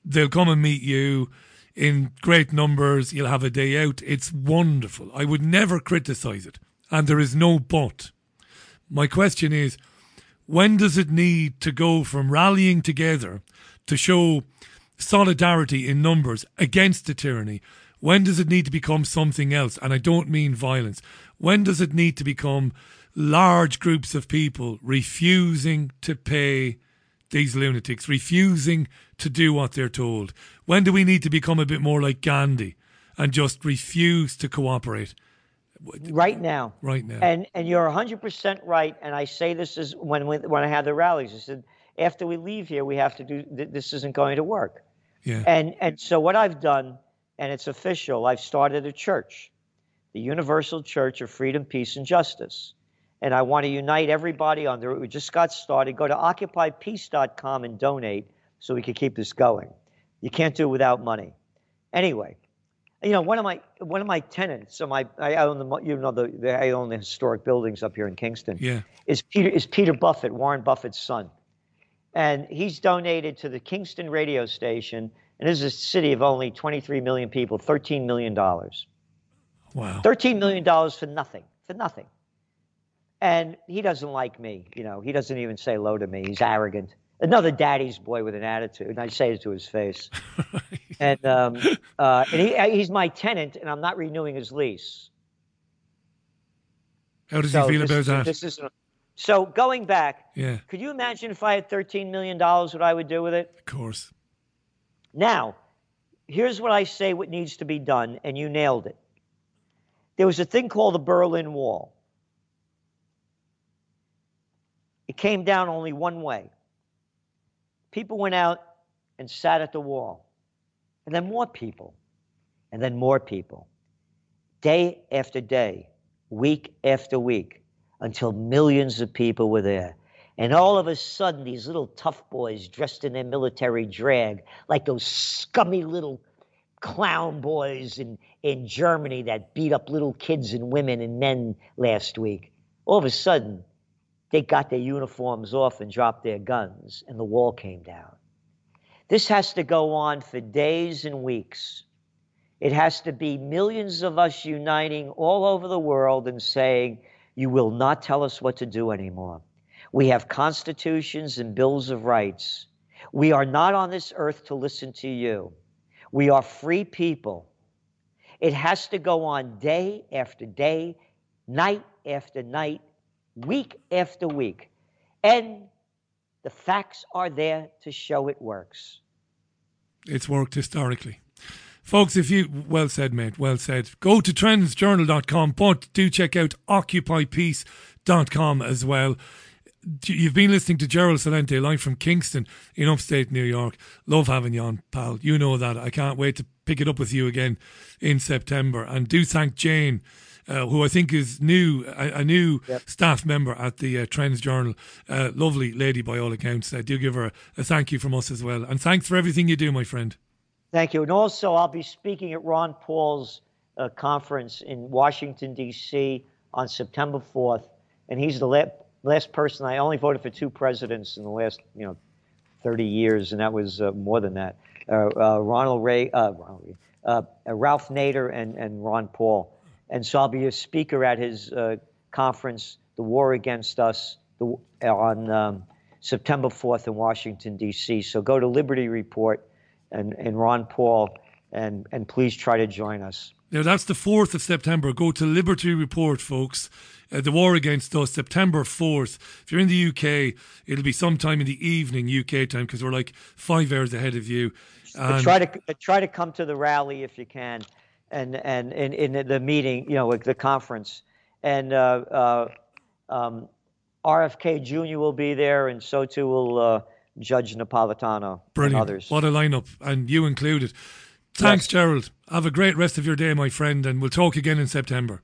they'll come and meet you in great numbers. You'll have a day out. It's wonderful. I would never criticize it. And there is no but. My question is when does it need to go from rallying together to show solidarity in numbers against the tyranny? When does it need to become something else? And I don't mean violence. When does it need to become large groups of people refusing to pay these lunatics, refusing to do what they're told? When do we need to become a bit more like Gandhi and just refuse to cooperate? right now. Right now. And and you're 100% right. And I say this is when when, when I had the rallies. I said after we leave here, we have to do. Th- this isn't going to work. Yeah. And and so what I've done, and it's official. I've started a church, the Universal Church of Freedom, Peace, and Justice. And I want to unite everybody under it. We just got started. Go to occupypeace.com and donate so we can keep this going. You can't do it without money. Anyway, you know, one of my one of my tenants, so my I own the you know the, the I own the historic buildings up here in Kingston. Yeah. Is Peter is Peter Buffett, Warren Buffett's son, and he's donated to the Kingston radio station. And this is a city of only 23 million people, 13 million dollars. Wow. 13 million dollars for nothing, for nothing. And he doesn't like me, you know. He doesn't even say hello to me. He's arrogant. Another daddy's boy with an attitude. And I say it to his face. <laughs> and um, uh, and he, he's my tenant, and I'm not renewing his lease. How does So he feel this about that? This is so going back. Yeah. Could you imagine if I had 13 million dollars, what I would do with it? Of course. Now, here's what I say what needs to be done, and you nailed it. There was a thing called the Berlin Wall. It came down only one way. People went out and sat at the wall. And then more people. And then more people. Day after day, week after week, until millions of people were there. And all of a sudden, these little tough boys dressed in their military drag, like those scummy little clown boys in, in Germany that beat up little kids and women and men last week, all of a sudden, they got their uniforms off and dropped their guns, and the wall came down. This has to go on for days and weeks. It has to be millions of us uniting all over the world and saying, You will not tell us what to do anymore. We have constitutions and bills of rights. We are not on this earth to listen to you. We are free people. It has to go on day after day, night after night, week after week. And the facts are there to show it works. It's worked historically. Folks, if you, well said, mate, well said. Go to trendsjournal.com, but do check out occupypeace.com as well. You've been listening to Gerald Celente live from Kingston in upstate New York. Love having you on, pal. You know that. I can't wait to pick it up with you again in September. And do thank Jane. Uh, who I think is new, a, a new Yep. staff member at the uh, Trends Journal. Uh, lovely lady by all accounts. I do give her a, a thank you from us as well. And thanks for everything you do, my friend. Thank you. And also, I'll be speaking at Ron Paul's uh, conference in Washington, D.C. on September 4th. And he's the la- last person I only voted for two presidents in the last, you know, 30 years, and that was uh, more than that. Uh, uh, Ronald Ray, uh, Ronald Ray uh, Ralph Nader, and, and Ron Paul. And so I'll be a speaker at his uh, conference, The War Against Us, the, on um, September 4th in Washington, D.C. So go to Liberty Report and, and Ron Paul, and, and please try to join us. Now, that's the 4th of September. Go to Liberty Report, folks. Uh, the war against us, September 4th. If you're in the UK, it'll be sometime in the evening UK time because we're like five hours ahead of you. Try to try to come to the rally if you can, and and in, in the meeting, you know, like the conference, and uh, uh, um, RFK Jr. will be there, and so too will uh, Judge Napolitano and others. What a lineup, and you included. Thanks. Gerald. Have a great rest of your day, my friend, and we'll talk again in September.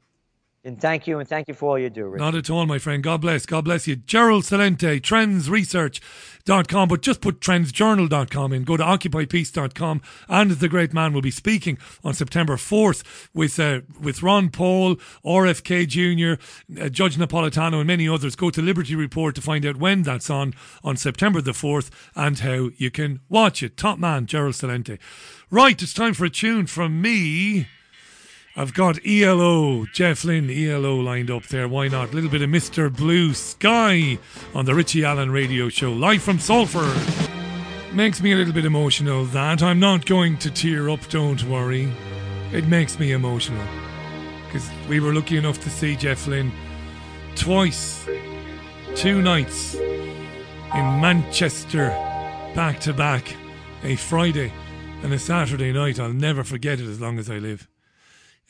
And thank you, and thank you for all you do, Rich. Not at all, my friend. God bless. God bless you. Gerald Celente, trendsresearch.com, but just put trendsjournal.com in. Go to occupypeace.com. And the great man will be speaking on September 4th with, uh, with Ron Paul, RFK Jr., uh, Judge Napolitano, and many others. Go to Liberty Report to find out when that's on, on September the 4th, and how you can watch it. Top man, Gerald Celente. Right, it's time for a tune from me. I've got ELO, Jeff Lynne, ELO lined up there. Why not? A little bit of Mr. Blue Sky on the Richie Allen radio show, live from Salford. Makes me a little bit emotional, that. I'm not going to tear up, don't worry. It makes me emotional. Because we were lucky enough to see Jeff Lynne twice, two nights in Manchester, back to back, a Friday and a Saturday night. I'll never forget it as long as I live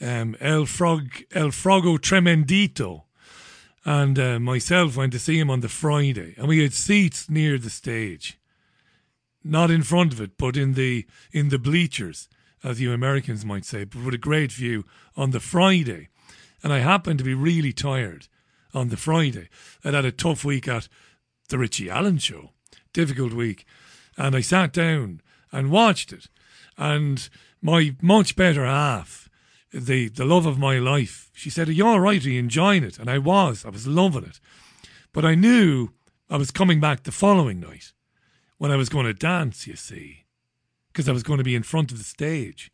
um, El Frog El Frogo Tremendito, and uh, myself went to see him on the Friday, and we had seats near the stage, not in front of it, but in the in the bleachers, as you Americans might say, but with a great view on the Friday, and I happened to be really tired on the Friday. I'd had a tough week at the Richie Allen show, difficult week, and I sat down and watched it, and my much better half the the love of my life. She said, Are you all right? Are you enjoying it? And I was. I was loving it. But I knew I was coming back the following night when I was going to dance, you see, because I was going to be in front of the stage.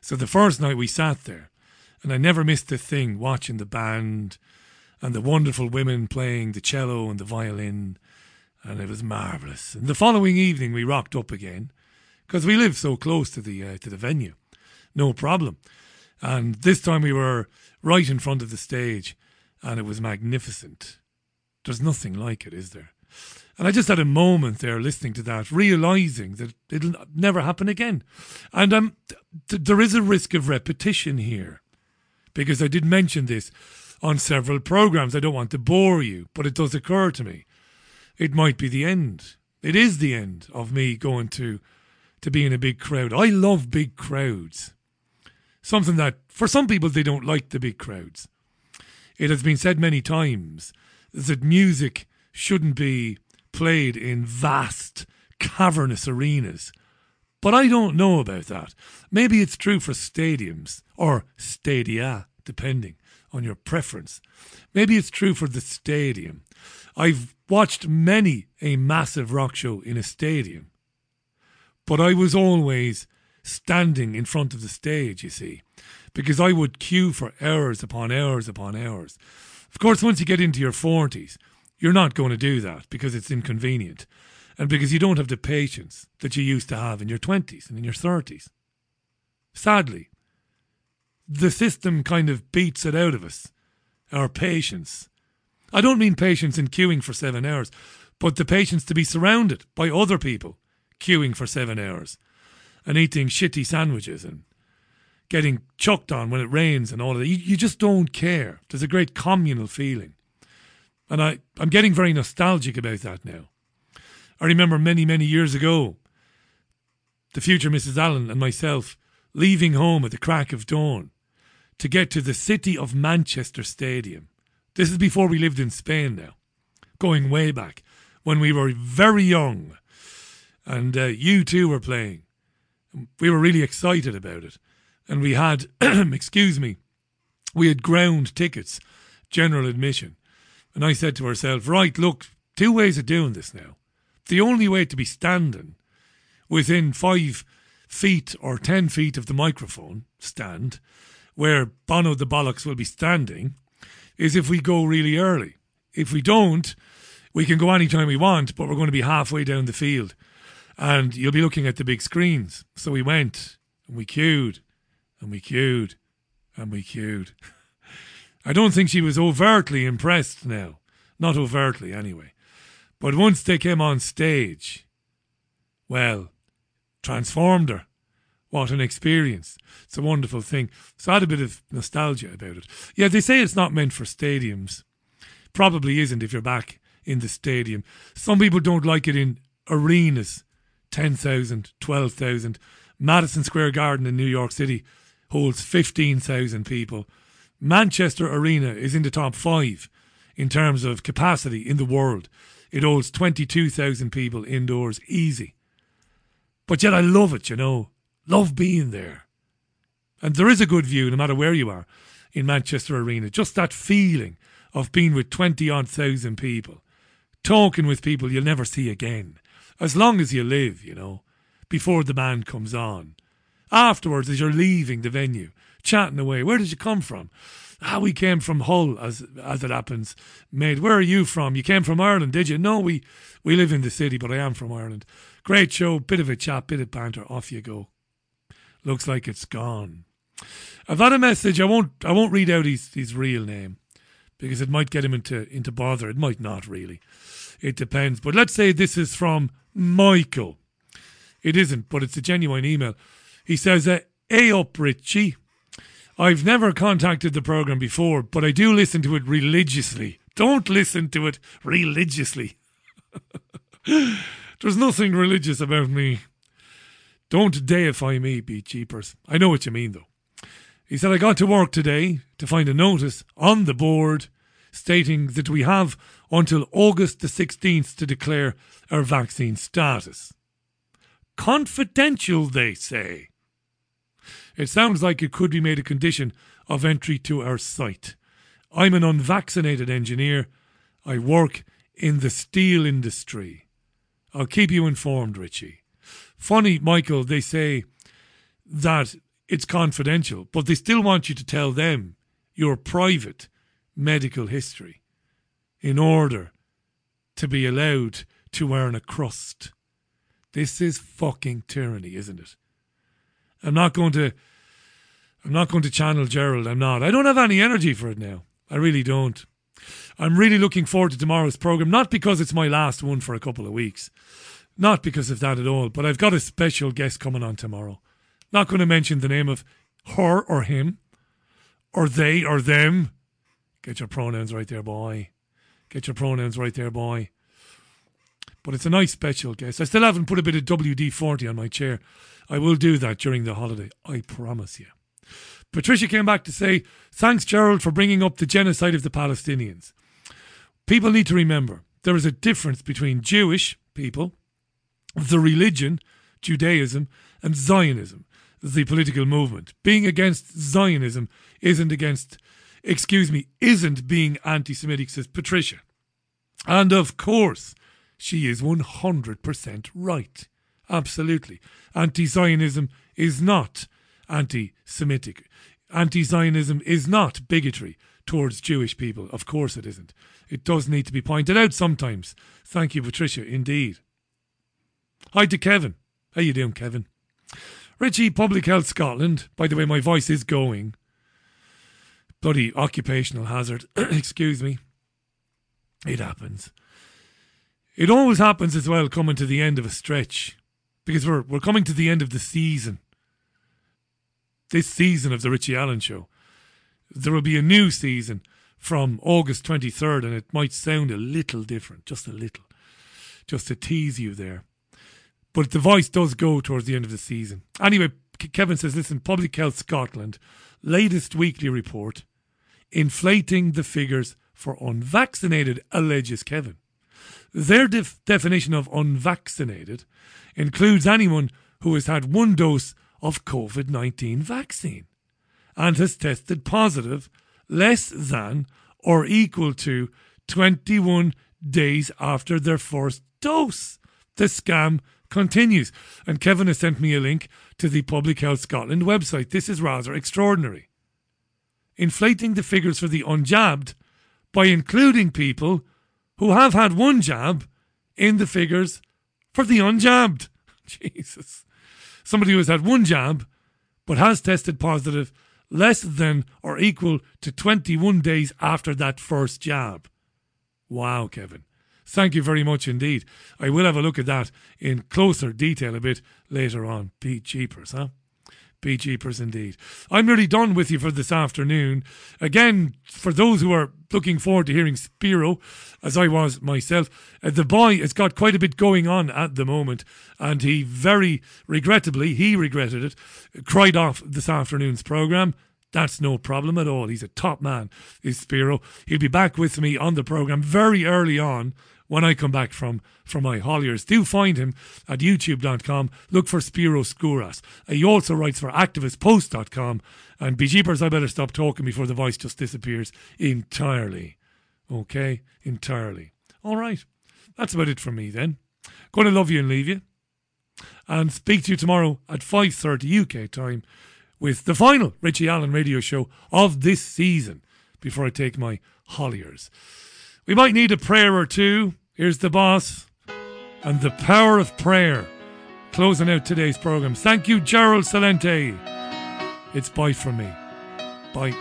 So the first night we sat there, and I never missed a thing watching the band and the wonderful women playing the cello and the violin, and it was marvellous. And the following evening we rocked up again because we live so close to the uh, to the venue, no problem. And this time we were right in front of the stage, and it was magnificent. There's nothing like it, is there? And I just had a moment there listening to that, realizing that it'll never happen again. And um, th- there is a risk of repetition here, because I did mention this on several programs. I don't want to bore you, but it does occur to me. It might be the end. It is the end of me going to to be in a big crowd. I love big crowds something that for some people they don't like the big crowds. It has been said many times that music shouldn't be played in vast, cavernous arenas. But I don't know about that. Maybe it's true for stadiums or stadia, depending on your preference. Maybe it's true for the stadium. I've watched many a massive rock show in a stadium, but I was always standing in front of the stage, you see, because I would queue for hours upon hours upon hours. Of course, once you get into your 40s, you're not going to do that because it's inconvenient and because you don't have the patience that you used to have in your 20s and in your 30s. Sadly, the system kind of beats it out of us, our patience. I don't mean patience in queuing for seven hours, but the patience to be surrounded by other people queuing for seven hours and eating shitty sandwiches and getting chucked on when it rains and all of that. You, you just don't care. There's a great communal feeling. And I, I'm getting very nostalgic about that now. I remember many, many years ago, the future Mrs. Allen and myself leaving home at the crack of dawn to get to the City of Manchester Stadium. This is before we lived in Spain now, going way back when we were very young. And uh, U2 were playing. We were really excited about it. And we had, <clears throat> excuse me, we had ground tickets, general admission. And I said to herself, right, look, two ways of doing this now. The only way to be standing within five feet or ten feet of the microphone stand, where Bono the Bollocks will be standing, is if we go really early. If we don't, we can go anytime we want, but we're going to be halfway down the field. And you'll be looking at the big screens. So we went and we queued and we queued and we queued. <laughs> I don't think she was overtly impressed now. Not overtly, anyway. But once they came on stage, well, transformed her. What an experience. It's a wonderful thing. So I had a bit of nostalgia about it. Yeah, they say it's not meant for stadiums. Probably isn't if you're back in the stadium. Some people don't like it in arenas 10,000, 12,000. Madison Square Garden in New York City holds 15,000 people. Manchester Arena is in the top five in terms of capacity in the world. It holds 22,000 people indoors, easy. But yet I love it, you know. Love being there. And there is a good view, no matter where you are in Manchester Arena. Just that feeling of being with 20 odd thousand people, talking with people you'll never see again, as long as you live, you know, before the band comes on. Afterwards, as you're leaving the venue, chatting away, where did you come from? Ah, we came from Hull, as as it happens. Mate, where are you from? You came from Ireland, did you? No, we we live in the city, but I am from Ireland. Great show, bit of a chat, bit of banter, off you go. Looks like it's gone. I've had a message. I won't. I won't read out his his real name because it might get him into into bother. It might not really. It depends. But let's say this is from Michael. It isn't, but it's a genuine email. He says, uh, "Hey up, Richie. I've never contacted the program before, but I do listen to it religiously. Don't listen to it religiously. <laughs> There's nothing religious about me. Don't deify me, be cheapers. I know what you mean, though. He said, I got to work today to find a notice on the board stating that we have until August the 16th to declare our vaccine status. Confidential, they say. It sounds like it could be made a condition of entry to our site. I'm an unvaccinated engineer. I work in the steel industry. I'll keep you informed, Richie. Funny, Michael, they say that it's confidential, but they still want you to tell them you're private medical history in order to be allowed to earn a crust. This is fucking tyranny, isn't it? I'm not going to I'm not going to channel Gerald. I'm not. I don't have any energy for it now. I really don't. I'm really looking forward to tomorrow's program, not because it's my last one for a couple of weeks, not because of that at all, but I've got a special guest coming on tomorrow. Not going to mention the name of her or him, or they or them. Get your pronouns right there, boy. Get your pronouns right there, boy. But it's a nice special guest. I still haven't put a bit of WD 40 on my chair. I will do that during the holiday. I promise you. Patricia came back to say, Thanks, Gerald, for bringing up the genocide of the Palestinians. People need to remember there is a difference between Jewish people, the religion, Judaism, and Zionism, the political movement. Being against Zionism isn't against, excuse me, isn't being anti Semitic, says Patricia. And of course, she is 100% right. Absolutely. Anti Zionism is not anti Semitic. Anti Zionism is not bigotry towards Jewish people. Of course it isn't. It does need to be pointed out sometimes. Thank you, Patricia, indeed. Hi to Kevin. How you doing, Kevin? Richie, Public Health Scotland. By the way, my voice is going. Bloody occupational hazard. <clears throat> Excuse me. It happens. It always happens as well coming to the end of a stretch. Because we're we're coming to the end of the season this season of the Richie Allen Show. There will be a new season from August 23rd, and it might sound a little different, just a little, just to tease you there. But the voice does go towards the end of the season. Anyway, Kevin says, listen, Public Health Scotland, latest weekly report, inflating the figures for unvaccinated, alleges Kevin. Their def- definition of unvaccinated includes anyone who has had one dose of COVID 19 vaccine and has tested positive less than or equal to 21 days after their first dose. The scam continues. And Kevin has sent me a link to the Public Health Scotland website. This is rather extraordinary. Inflating the figures for the unjabbed by including people who have had one jab in the figures for the unjabbed. <laughs> Jesus. Somebody who has had one jab but has tested positive less than or equal to 21 days after that first jab. Wow, Kevin. Thank you very much indeed. I will have a look at that in closer detail a bit later on. Be cheapers, huh? Be cheapers indeed. I'm nearly done with you for this afternoon. Again, for those who are looking forward to hearing Spiro, as I was myself, uh, the boy has got quite a bit going on at the moment, and he very regrettably, he regretted it, cried off this afternoon's programme. That's no problem at all. He's a top man, is Spiro. He'll be back with me on the programme very early on when I come back from, from my Holliers. Do find him at youtube.com. Look for Spiro Skouras. Uh, he also writes for activistpost.com. And be jeepers, I better stop talking before the voice just disappears entirely. Okay? Entirely. All right. That's about it from me then. Going to love you and leave you. And speak to you tomorrow at 5.30 UK time with the final Richie Allen radio show of this season before I take my hauliers. We might need a prayer or two. Here's the boss and the power of prayer. Closing out today's program. Thank you, Gerald Celente. It's bye from me. Bye.